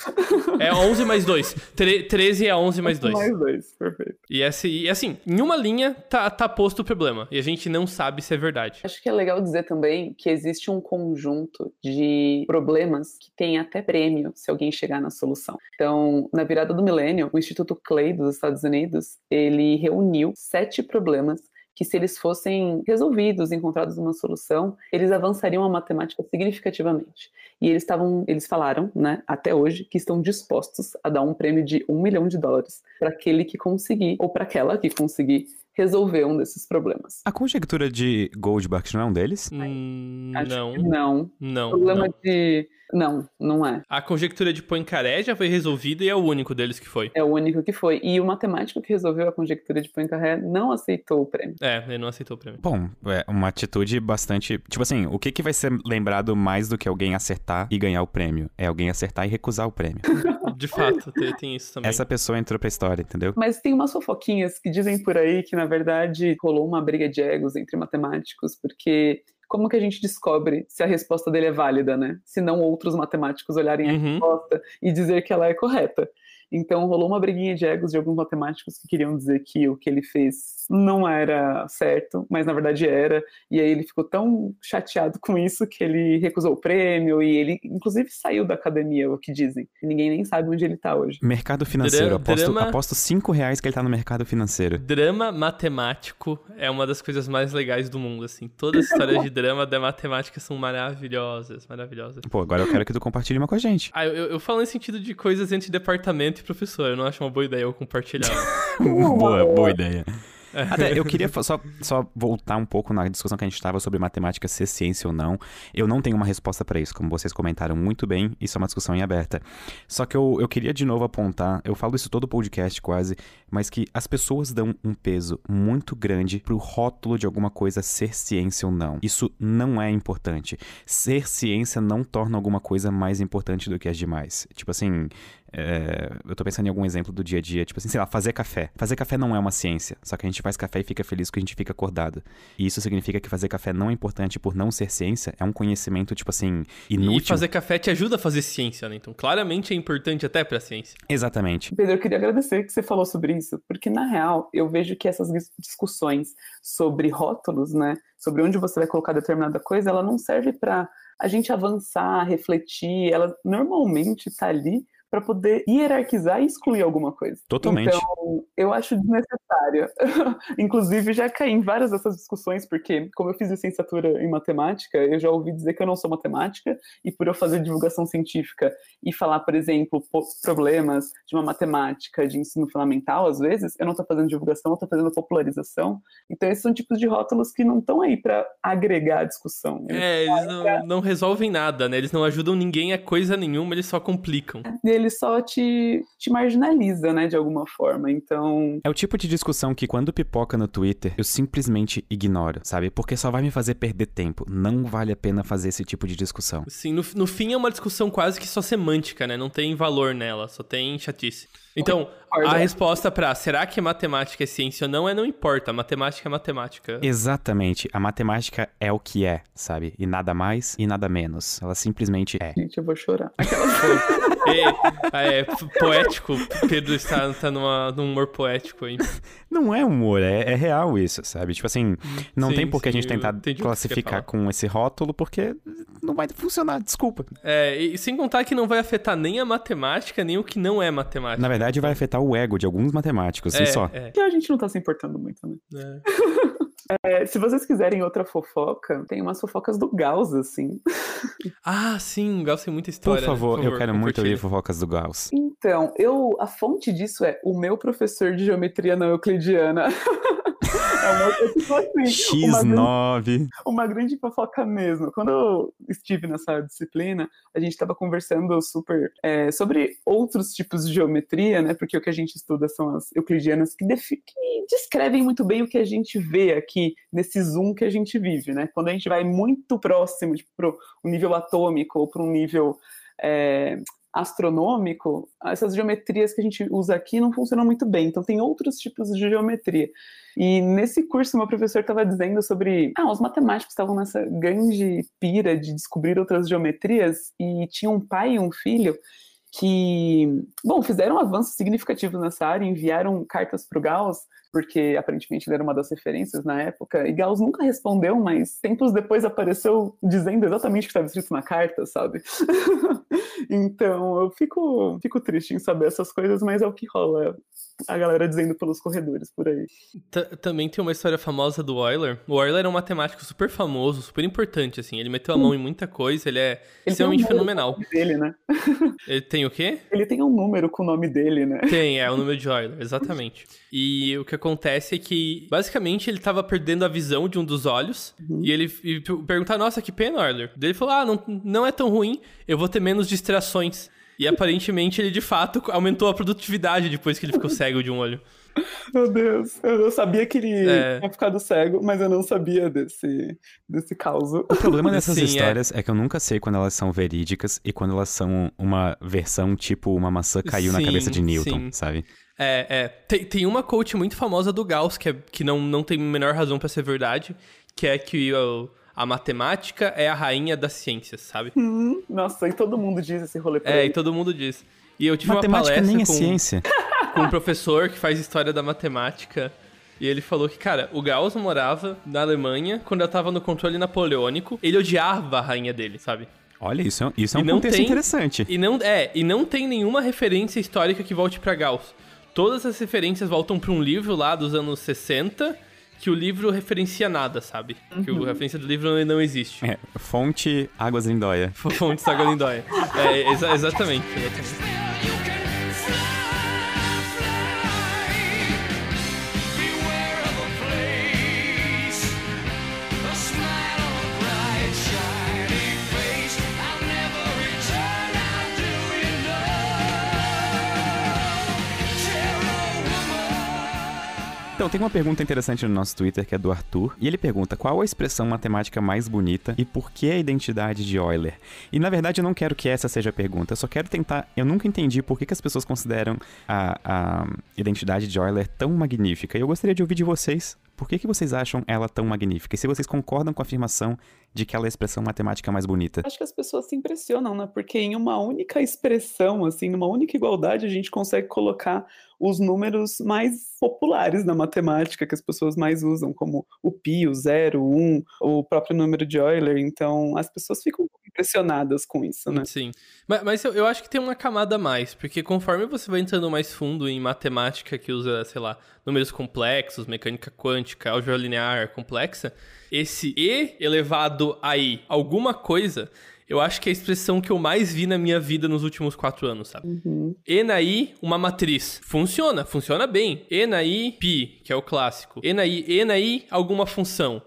É 11 mais 2. Tre 13 é 11 mais 2. Mais dois, perfeito. E, esse, e assim, em uma linha tá, tá posto o problema. E a gente não sabe se é verdade. Acho que é legal dizer também que existe um conjunto de problemas que tem até prêmio se alguém chegar na solução. Então, na virada do milênio, o Instituto Clay dos Estados Unidos, ele reuniu sete problemas que se eles fossem resolvidos, encontrados uma solução, eles avançariam a matemática significativamente. E eles estavam, eles falaram, né, até hoje, que estão dispostos a dar um prêmio de um milhão de dólares para aquele que conseguir, ou para aquela que conseguir resolver um desses problemas. A conjectura de Goldbach não é um deles? Hum, não, não. não, problema não. de. Não, não é. A conjectura de Poincaré já foi resolvida e é o único deles que foi. É o único que foi. E o matemático que resolveu a conjectura de Poincaré não aceitou o prêmio. É, ele não aceitou o prêmio. Bom, é uma atitude bastante. Tipo assim, o que, que vai ser lembrado mais do que alguém acertar e ganhar o prêmio? É alguém acertar e recusar o prêmio. De fato, tem, tem isso também. Essa pessoa entrou pra história, entendeu? Mas tem umas fofoquinhas que dizem por aí que, na verdade, rolou uma briga de egos entre matemáticos, porque como que a gente descobre se a resposta dele é válida, né? Se não outros matemáticos olharem a Uhum. resposta e dizer que ela é correta. Então rolou uma briguinha de egos de alguns matemáticos que queriam dizer que o que ele fez não era certo, mas na verdade era. E aí ele ficou tão chateado com isso que ele recusou o prêmio e ele, inclusive, saiu da academia, o que dizem. E ninguém nem sabe onde ele tá hoje. Mercado financeiro. Dra- aposto, drama- aposto 5 reais que ele tá no mercado financeiro. Drama matemático é uma das coisas mais legais do mundo, assim. Todas as histórias de drama da matemática são maravilhosas, maravilhosas. Pô, agora eu quero que tu compartilhe uma com a gente. Ah, eu, eu falo em sentido de coisas entre departamento e professor. Eu não acho uma boa ideia eu compartilhar. boa, boa ideia. Até eu queria só, só voltar um pouco na discussão que a gente estava sobre matemática ser ciência ou não. Eu não tenho uma resposta para isso, como vocês comentaram muito bem, isso é uma discussão em aberta. Só que eu, eu queria de novo apontar, eu falo isso todo podcast quase, mas que as pessoas dão um peso muito grande pro rótulo de alguma coisa ser ciência ou não. Isso não é importante. Ser ciência não torna alguma coisa mais importante do que as demais. Tipo assim, é, eu tô pensando em algum exemplo do dia a dia, tipo assim, sei lá, fazer café. Fazer café não é uma ciência, só que a gente faz café e fica feliz que a gente fica acordado. E isso significa que fazer café não é importante por não ser ciência, é um conhecimento, tipo assim, inútil. E fazer café te ajuda a fazer ciência, né? Então, claramente é importante até pra ciência. Exatamente. Pedro, eu queria agradecer que você falou sobre isso, porque na real eu vejo que essas dis- discussões sobre rótulos, né, sobre onde você vai colocar determinada coisa, ela não serve para a gente avançar, refletir, ela normalmente está ali para poder hierarquizar e excluir alguma coisa. Totalmente. Então, eu acho desnecessário. Inclusive, já caí em várias dessas discussões, porque, como eu fiz licenciatura em matemática, eu já ouvi dizer que eu não sou matemática, e por eu fazer divulgação científica e falar, por exemplo, problemas de uma matemática de ensino fundamental, às vezes, eu não estou fazendo divulgação, eu estou fazendo popularização. Então, esses são tipos de rótulos que não estão aí para agregar a discussão. Eles É, eles não, não resolvem nada, né? Eles não ajudam ninguém a coisa nenhuma, eles só complicam. E ele só te, te marginaliza, né, de alguma forma. Então, É o tipo de discussão que quando pipoca no Twitter, eu simplesmente ignoro, sabe? Porque só vai me fazer perder tempo. Não vale a pena fazer esse tipo de discussão. Assim, no, no fim é uma discussão quase que só semântica, né? Não tem valor nela, só tem chatice. Então, Concordo. a resposta pra será que matemática é ciência ou não é não importa. Matemática é matemática. Exatamente. A matemática é o que é, sabe? E nada mais e nada menos. Ela simplesmente é. gente, eu vou chorar. Aquelas É, é, poético. Pedro está, tá numa, num humor poético aí. Não é humor, é, é real isso, sabe? Tipo assim, não Sim, tem por que a gente tentar classificar com esse rótulo, porque não vai funcionar, desculpa. É, e sem contar que não vai afetar nem a matemática, nem o que não é matemática. Na verdade, vai afetar o ego de alguns matemáticos, é, e só. É, que a gente não tá se importando muito, né? é. É, se vocês quiserem outra fofoca, tem umas fofocas do Gauss, assim. Ah, sim, Gauss tem muita Por história. né? favor, eu quero muito ouvir fofocas do Gauss. Então, eu a fonte disso é o meu professor de geometria não euclidiana. X9. uma grande fofoca mesmo. Quando eu estive nessa disciplina, a gente estava conversando super é, sobre outros tipos de geometria, né? Porque o que a gente estuda são as euclidianas que, que descrevem muito bem o que a gente vê aqui nesse zoom que a gente vive, né? Quando a gente vai muito próximo tipo, para um nível atômico ou para um nível é, astronômico, essas geometrias que a gente usa aqui não funcionam muito bem. Então tem outros tipos de geometria. E nesse curso, meu professor estava dizendo sobre. Ah, os matemáticos estavam nessa grande pira de descobrir outras geometrias e tinha um pai e um filho que, bom, fizeram avanços significativos nessa área, enviaram cartas para o Gauss, porque aparentemente ele era uma das referências na época, e Gauss nunca respondeu, mas tempos depois apareceu dizendo exatamente o que estava escrito na carta, sabe? então eu fico, fico triste em saber essas coisas, mas é o que rola. A galera dizendo pelos corredores por aí. T- Também tem uma história famosa do Euler. O Euler é um matemático super famoso, super importante, assim. Ele meteu a mão em muita coisa, ele é Ele um extremamente número fenomenal. dele, né? Ele tem o quê? Ele tem um número com o nome dele, né? Tem, é o número de Euler, exatamente. E o que acontece é que, basicamente, ele tava perdendo a visão de um dos olhos. E ele e p- perguntar, nossa, que pena, Euler. Daí ele falou, ah, não, não é tão ruim, eu vou ter menos distrações. E aparentemente ele de fato aumentou a produtividade depois que ele ficou cego de um olho. Meu Deus, eu sabia que ele É. tinha ficado cego, mas eu não sabia desse, desse caos. O problema dessas Sim, é. histórias é. que eu nunca sei quando elas são verídicas e quando elas são uma versão tipo uma maçã caiu na Sim, cabeça de Newton, sim. sabe? É, é. Tem, tem uma coach muito famosa do Gauss, que, é, que não, não tem menor razão pra ser verdade, que é que o- a matemática é a rainha das ciências, sabe? Hum, nossa, e todo mundo diz esse rolê pra É, e ele. todo mundo diz. E eu tive uma Matemática palestra nem é com, ciência. com um professor que faz história da matemática. E ele falou que, cara, o Gauss morava na Alemanha quando ela tava no controle napoleônico. Ele odiava a rainha dele, sabe? Olha, isso é, isso é E um não contexto tem- interessante. E não, é, e não tem nenhuma referência histórica que volte pra Gauss. Todas as referências voltam pra um livro lá dos anos 60, que o livro referencia nada, sabe? Que a referência do livro não existe. É, fonte Águas Lindóia. Fonte da Galindóia. É, exa- exatamente, exatamente. Então, tem uma pergunta interessante no nosso Twitter que é do Arthur, e ele pergunta qual a expressão matemática mais bonita e por que a identidade de Euler. E na verdade eu não quero que essa seja a pergunta, eu só quero tentar. Eu nunca entendi por que, que as pessoas consideram a, a identidade de Euler tão magnífica. E eu gostaria de ouvir de vocês por que, que vocês acham ela tão magnífica? E se vocês concordam com a afirmação de que ela é a expressão matemática mais bonita? Acho que as pessoas se impressionam, né? Porque em uma única expressão, assim, numa única igualdade, a gente consegue colocar os números mais populares na matemática, que as pessoas mais usam, como o pi, o zero, o um, o próprio número de Euler. Então, as pessoas ficam impressionadas com isso, né? Sim. Mas, mas eu, eu acho que tem uma camada a mais, porque conforme você vai entrando mais fundo em matemática que usa, sei lá, números complexos, mecânica quântica, álgebra linear complexa, esse e elevado a i alguma coisa, eu acho que é a expressão que eu mais vi na minha vida nos últimos quatro anos, sabe? Uhum. E na i, uma matriz. Funciona, funciona bem. E na i, pi, que é o clássico. E na i, e na i, alguma função.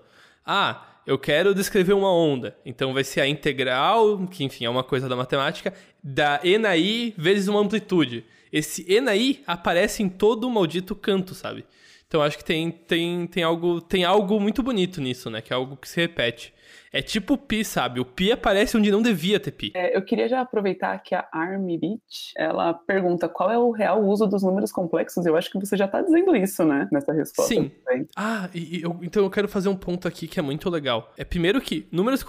Ah, eu quero descrever uma onda. Então vai ser a integral, que enfim é uma coisa da matemática, da e na i vezes uma amplitude. Esse e na i aparece em todo o maldito canto, sabe? Então acho que tem, tem, tem, algo, tem algo muito bonito nisso, né? Que é algo que se repete. É tipo o pi, sabe? O pi aparece onde não devia ter pi. É, eu queria já aproveitar que a Army Beach, ela pergunta qual é o real uso dos números complexos. Eu acho que você já tá dizendo isso, né? Nessa resposta. Sim. também. Ah, e, e eu- então eu quero fazer um ponto aqui que é muito legal. É primeiro que números.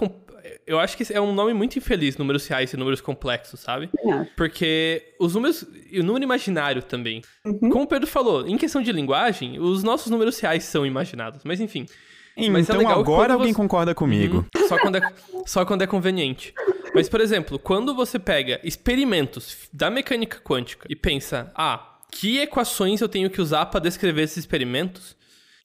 Eu acho que é um nome muito infeliz, números reais e números complexos, sabe? Acho. Porque os números. E o número imaginário também. Uhum. Como o Pedro falou, em questão de linguagem, os nossos números reais são imaginados. Mas enfim. Mas é então legal agora alguém você- concorda comigo. Uhum. Só, quando é, só quando é conveniente. Mas, por exemplo, quando você pega experimentos da mecânica quântica e pensa, ah, que equações eu tenho que usar para descrever esses experimentos?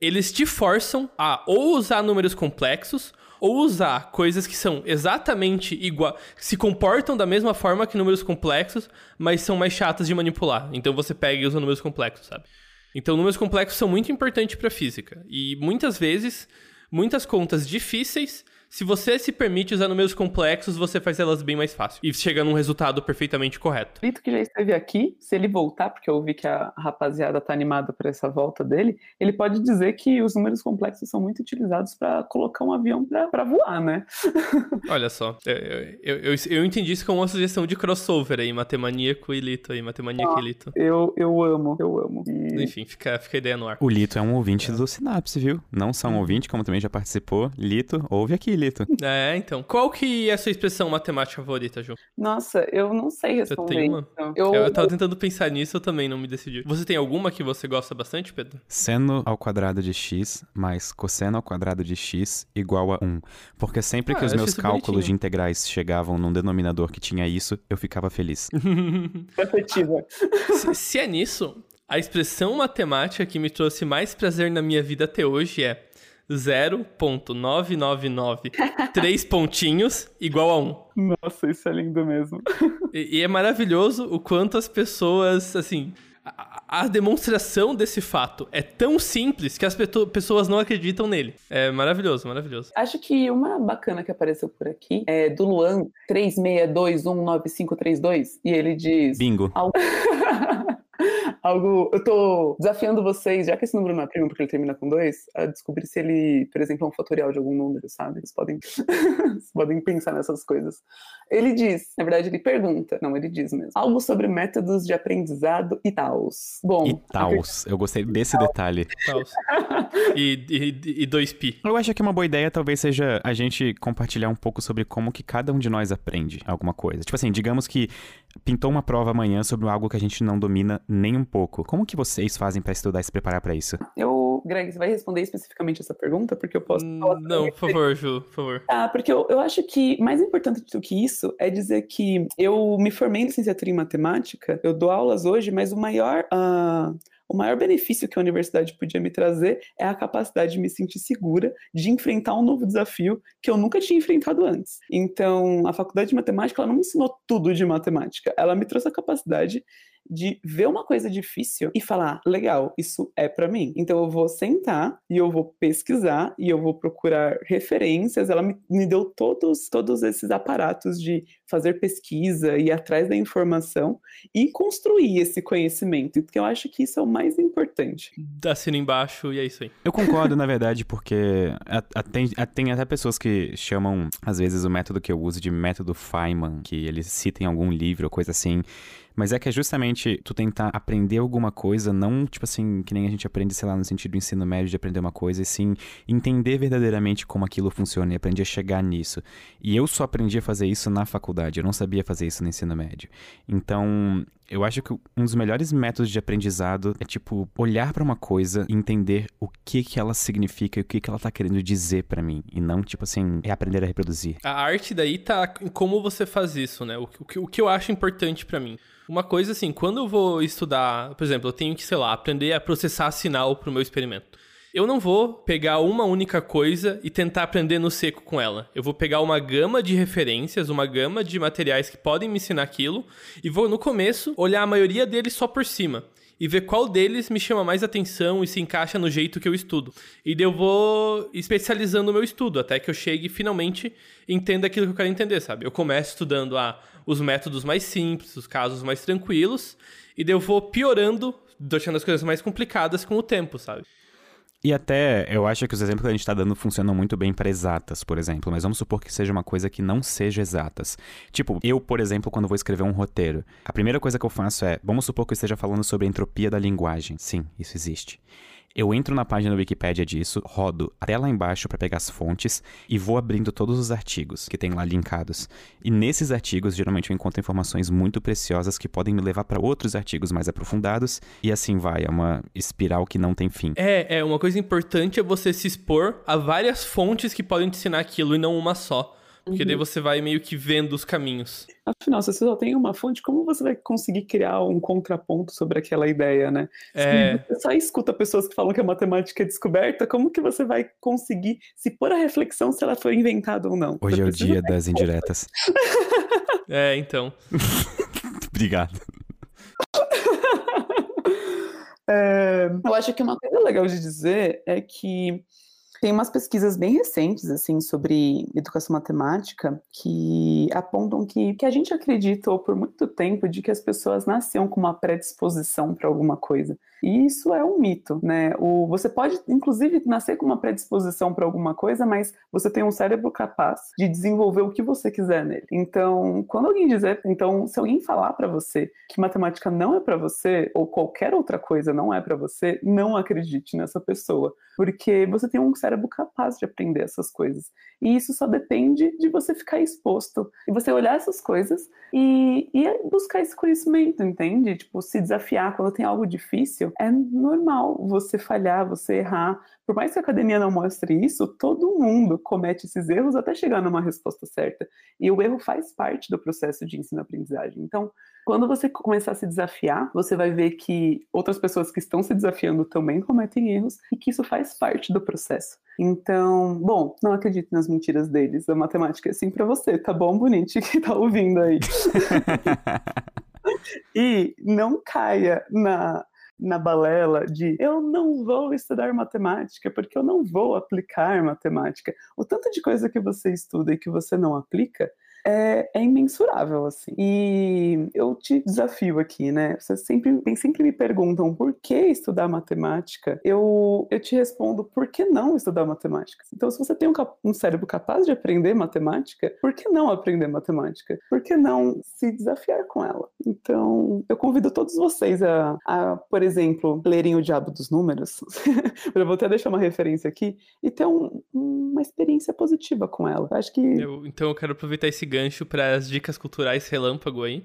Eles te forçam a ou usar números complexos ou usar coisas que são exatamente igual, se comportam da mesma forma que números complexos, mas são mais chatas de manipular. Então você pega e usa números complexos, sabe? Então números complexos são muito importantes para física e muitas vezes muitas contas difíceis se você se permite usar números complexos, você faz elas bem mais fácil. E chega num resultado perfeitamente correto. Lito que já esteve aqui, se ele voltar, porque eu vi que a rapaziada tá animada para essa volta dele, ele pode dizer que os números complexos são muito utilizados para colocar um avião para voar, né? Olha só, eu, eu, eu, eu entendi isso como uma sugestão de crossover aí, matemaníaco e lito aí, matemaníaco e lito. Eu, eu amo, eu amo. E Enfim, fica, fica a ideia no ar. O Lito é um ouvinte do Sinapse, viu? Não só um ouvinte, como também já participou. Lito, ouve aqui, Lito. É, então. Qual que é a sua expressão matemática favorita, Ju? Nossa, eu não sei Você responder. tem uma? então. Eu, Eu, tava tentando pensar nisso, eu também não me decidi. Você tem alguma que você gosta bastante, Pedro? Seno ao quadrado de x mais cosseno ao quadrado de x igual a 1. Porque sempre Ah, que os eu meus cálculos bonitinho. de integrais chegavam num denominador que tinha isso, eu ficava feliz. efetiva. se, se é nisso, a expressão matemática que me trouxe mais prazer na minha vida até hoje é 0.999 três pontinhos igual a 1. Nossa, isso é lindo mesmo. E, e é maravilhoso o quanto as pessoas, assim, a, a demonstração desse fato é tão simples que as pessoas não acreditam nele. É maravilhoso, maravilhoso. Acho que uma bacana que apareceu por aqui é do Luan 36219532 e ele diz Bingo. algo... algo. Eu tô desafiando vocês, já que esse número não é primo porque ele termina com dois, a descobrir se ele, por exemplo, é um fatorial de algum número, sabe? Vocês podem, vocês podem pensar nessas coisas. Ele diz, na verdade, ele pergunta, não, ele diz mesmo, algo sobre métodos de aprendizado e tals. Bom, E tals. Eu gostei desse detalhe. E, e, e 2pi. Eu acho que uma boa ideia talvez seja a gente compartilhar um pouco sobre como que cada um de nós aprende alguma coisa. Tipo assim, digamos que pintou uma prova amanhã sobre algo que a gente não domina nem um pouco. Como que vocês fazem pra estudar e se preparar pra isso? eu, Greg, você vai responder especificamente essa pergunta? Porque eu posso falar Hum, Não, por favor, Ju, por favor. Ah, porque eu, eu acho que mais importante do que isso é dizer que eu me formei em licenciatura em matemática, eu dou aulas hoje, mas o maior, ah, o maior benefício que a universidade podia me trazer é a capacidade de me sentir segura de enfrentar um novo desafio que eu nunca tinha enfrentado antes. Então, a faculdade de matemática ela não me ensinou tudo de matemática, ela me trouxe a capacidade de ver uma coisa difícil e falar, legal, isso é pra mim. Então eu vou sentar e eu vou pesquisar e eu vou procurar referências. Ela me, me deu todos, todos esses aparatos de fazer pesquisa, ir atrás da informação e construir esse conhecimento, porque eu acho que isso é o mais importante. Assina embaixo e é isso aí. Eu concordo, na verdade, porque tem até pessoas que chamam, às vezes, o método que eu uso de método Feynman, que eles citam em algum livro ou coisa assim. Mas é que é justamente tu tentar aprender alguma coisa, não tipo assim, que nem a gente aprende, sei lá, no sentido do ensino médio de aprender uma coisa, e sim entender verdadeiramente como aquilo funciona e aprender a chegar nisso. E eu só aprendi a fazer isso na faculdade, eu não sabia fazer isso no ensino médio. Então, eu acho que um dos melhores métodos de aprendizado é, tipo, olhar pra uma coisa e entender o que que ela significa e o que que ela tá querendo dizer pra mim. E não, tipo assim, é aprender a reproduzir. A arte daí tá em como você faz isso, né? O, que- o que- eu acho importante pra mim. Uma coisa assim, quando eu vou estudar, por exemplo, eu tenho que, sei lá, aprender a processar sinal pro meu experimento. Eu não vou pegar uma única coisa e tentar aprender no seco com ela. Eu vou pegar uma gama de referências, uma gama de materiais que podem me ensinar aquilo e vou no começo olhar a maioria deles só por cima e ver qual deles me chama mais atenção e se encaixa no jeito que eu estudo. E daí eu vou especializando o meu estudo até que eu chegue e finalmente entenda aquilo que eu quero entender, sabe? Eu começo estudando ah, os métodos mais simples, os casos mais tranquilos, e daí eu vou piorando, deixando as coisas mais complicadas com o tempo, sabe? E até, eu acho que os exemplos que a gente tá dando funcionam muito bem para exatas, por exemplo, mas vamos supor que seja uma coisa que não seja exatas. Tipo, eu, por exemplo, quando vou escrever um roteiro, a primeira coisa que eu faço é, vamos supor que eu esteja falando sobre a entropia da linguagem. Sim, isso existe. Eu entro na página da Wikipédia disso, rodo até lá embaixo para pegar as fontes e vou abrindo todos os artigos que tem lá linkados. E nesses artigos, geralmente eu encontro informações muito preciosas que podem me levar para outros artigos mais aprofundados e assim vai, é uma espiral que não tem fim. É, é, uma coisa importante é você se expor a várias fontes que podem te ensinar aquilo e não uma só. Porque daí você vai meio que vendo os caminhos. Afinal, se você só tem uma fonte, como você vai conseguir criar um contraponto sobre aquela ideia, né? É. Se você só escuta pessoas que falam que a matemática é descoberta, como que você vai conseguir se pôr a reflexão se ela foi inventada ou não? Hoje Você é o dia das indiretas. É, então. Obrigado. É, eu acho que uma coisa legal de dizer é que tem umas pesquisas bem recentes assim sobre educação matemática que apontam que, que a gente acreditou por muito tempo de que as pessoas nasciam com uma predisposição para alguma coisa. E isso é um mito, né? O, você pode, inclusive, nascer com uma predisposição para alguma coisa, mas você tem um cérebro capaz de desenvolver o que você quiser nele. Então, quando alguém dizer, então, se alguém falar para você que matemática não é para você ou qualquer outra coisa não é para você, não acredite nessa pessoa, porque você tem um cérebro capaz de aprender essas coisas. E isso só depende de você ficar exposto e você olhar essas coisas e, e buscar esse conhecimento, entende? Tipo, se desafiar quando tem algo difícil, é normal você falhar, você errar. Por mais que a academia não mostre isso, todo mundo comete esses erros até chegar numa resposta certa. E o erro faz parte do processo de ensino-aprendizagem. Então, quando você começar a se desafiar, você vai ver que outras pessoas que estão se desafiando também cometem erros e que isso faz parte do processo. Então, bom, não acredite nas mentiras deles. A matemática é assim pra você, tá bom, bonito, que tá ouvindo aí. e não caia na na balela de eu não vou estudar matemática porque eu não vou aplicar matemática. O tanto de coisa que você estuda e que você não aplica é, é, imensurável, assim. E eu te desafio aqui, né? Vocês sempre, sempre me perguntam por que estudar matemática. Eu, eu te respondo por que não estudar matemática. Então, se você tem um, um cérebro capaz de aprender matemática, por que não aprender matemática? Por que não se desafiar com ela? Então, eu convido todos vocês a, a por exemplo, lerem O Diabo dos Números. eu vou até deixar uma referência aqui e ter um, uma experiência positiva com ela. Acho que. Eu, então, eu quero aproveitar esse gancho para as dicas culturais relâmpago aí.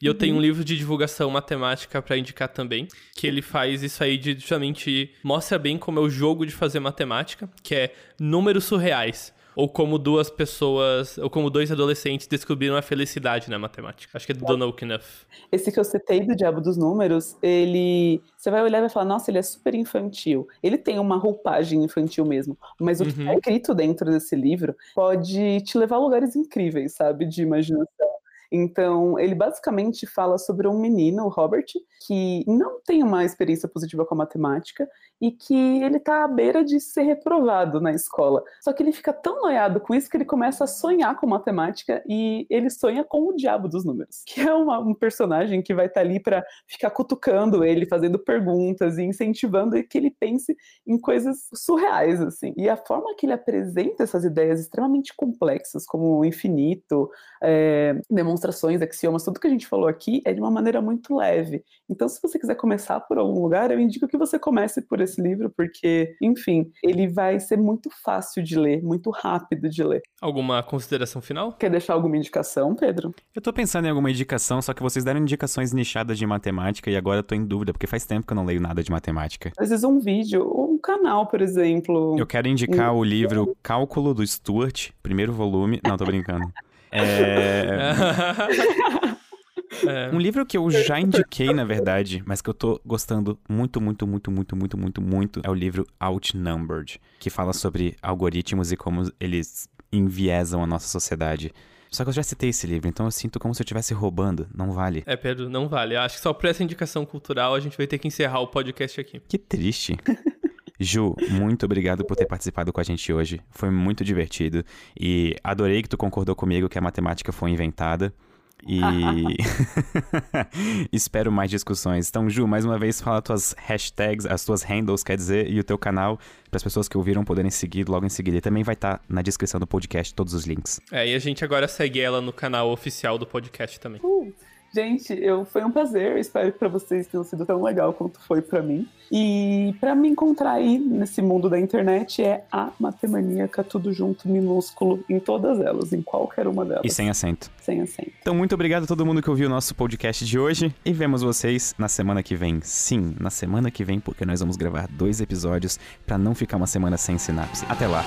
E eu tenho um livro de divulgação matemática para indicar também, que ele faz isso aí de justamente mostra bem como é o jogo de fazer matemática, que é números surreais. Ou como duas pessoas, ou como dois adolescentes descobriram a felicidade na matemática. Acho que é do Donald Knuth. Esse que eu citei do Diabo dos Números, ele. Você vai olhar e vai falar, nossa, ele é super infantil. Ele tem uma roupagem infantil mesmo. Mas o que Uhum. é escrito dentro desse livro pode te levar a lugares incríveis, sabe? De imaginação. Então, ele basicamente fala sobre um menino, o Robert, que não tem uma experiência positiva com a matemática e que ele tá à beira de ser reprovado na escola. Só que ele fica tão noiado com isso que ele começa a sonhar com matemática e ele sonha com o diabo dos números, que é uma- um personagem que vai estar ali para ficar cutucando ele, fazendo perguntas e incentivando que ele pense em coisas surreais, assim. E a forma que ele apresenta essas ideias extremamente complexas, como o infinito, é, demonstrações, axiomas, tudo que a gente falou aqui é de uma maneira muito leve. Então, se você quiser começar por algum lugar, eu indico que você comece por esse livro, porque, enfim, ele vai ser muito fácil de ler, muito rápido de ler. Alguma consideração final? Quer deixar alguma indicação, Pedro? Eu tô pensando em alguma indicação, só que vocês deram indicações nichadas de matemática e agora eu tô em dúvida, porque faz tempo que eu não leio nada de matemática. Às vezes um vídeo, ou um canal, por exemplo. Eu quero indicar o livro Cálculo do Stuart, primeiro volume. Não, tô brincando. É. É, Um livro que eu já indiquei, na verdade, mas que eu tô gostando muito, muito, muito, muito, muito, muito, muito, é o livro Outnumbered, que fala sobre algoritmos e como eles enviesam a nossa sociedade. Só que eu já citei esse livro, então eu sinto como se eu estivesse roubando. Não vale. é, Pedro, não vale. Eu acho que só por essa indicação cultural a gente vai ter que encerrar o podcast aqui. Que triste. Ju, muito obrigado por ter participado com a gente hoje. Foi muito divertido. E adorei que tu concordou comigo que a matemática foi inventada. E espero mais discussões. Então, Ju, mais uma vez, fala tuas hashtags, as tuas handles, quer dizer, e o teu canal, para as pessoas que ouviram poderem seguir logo em seguida. E também vai estar na descrição do podcast todos os links. É, e a gente agora segue ela no canal oficial do podcast também. Uh, gente, eu, foi um prazer. Eu espero que para vocês tenha sido tão legal quanto foi para mim. E para me encontrar aí nesse mundo da internet é a Matemaníaca, tudo junto, minúsculo, em todas elas, em qualquer uma delas. E sem acento. Sem acento. Então, muito obrigado a todo mundo que ouviu o nosso podcast de hoje. E vemos vocês na semana que vem. Sim, na semana que vem, porque nós vamos gravar dois episódios para não ficar uma semana sem sinapse. Até lá.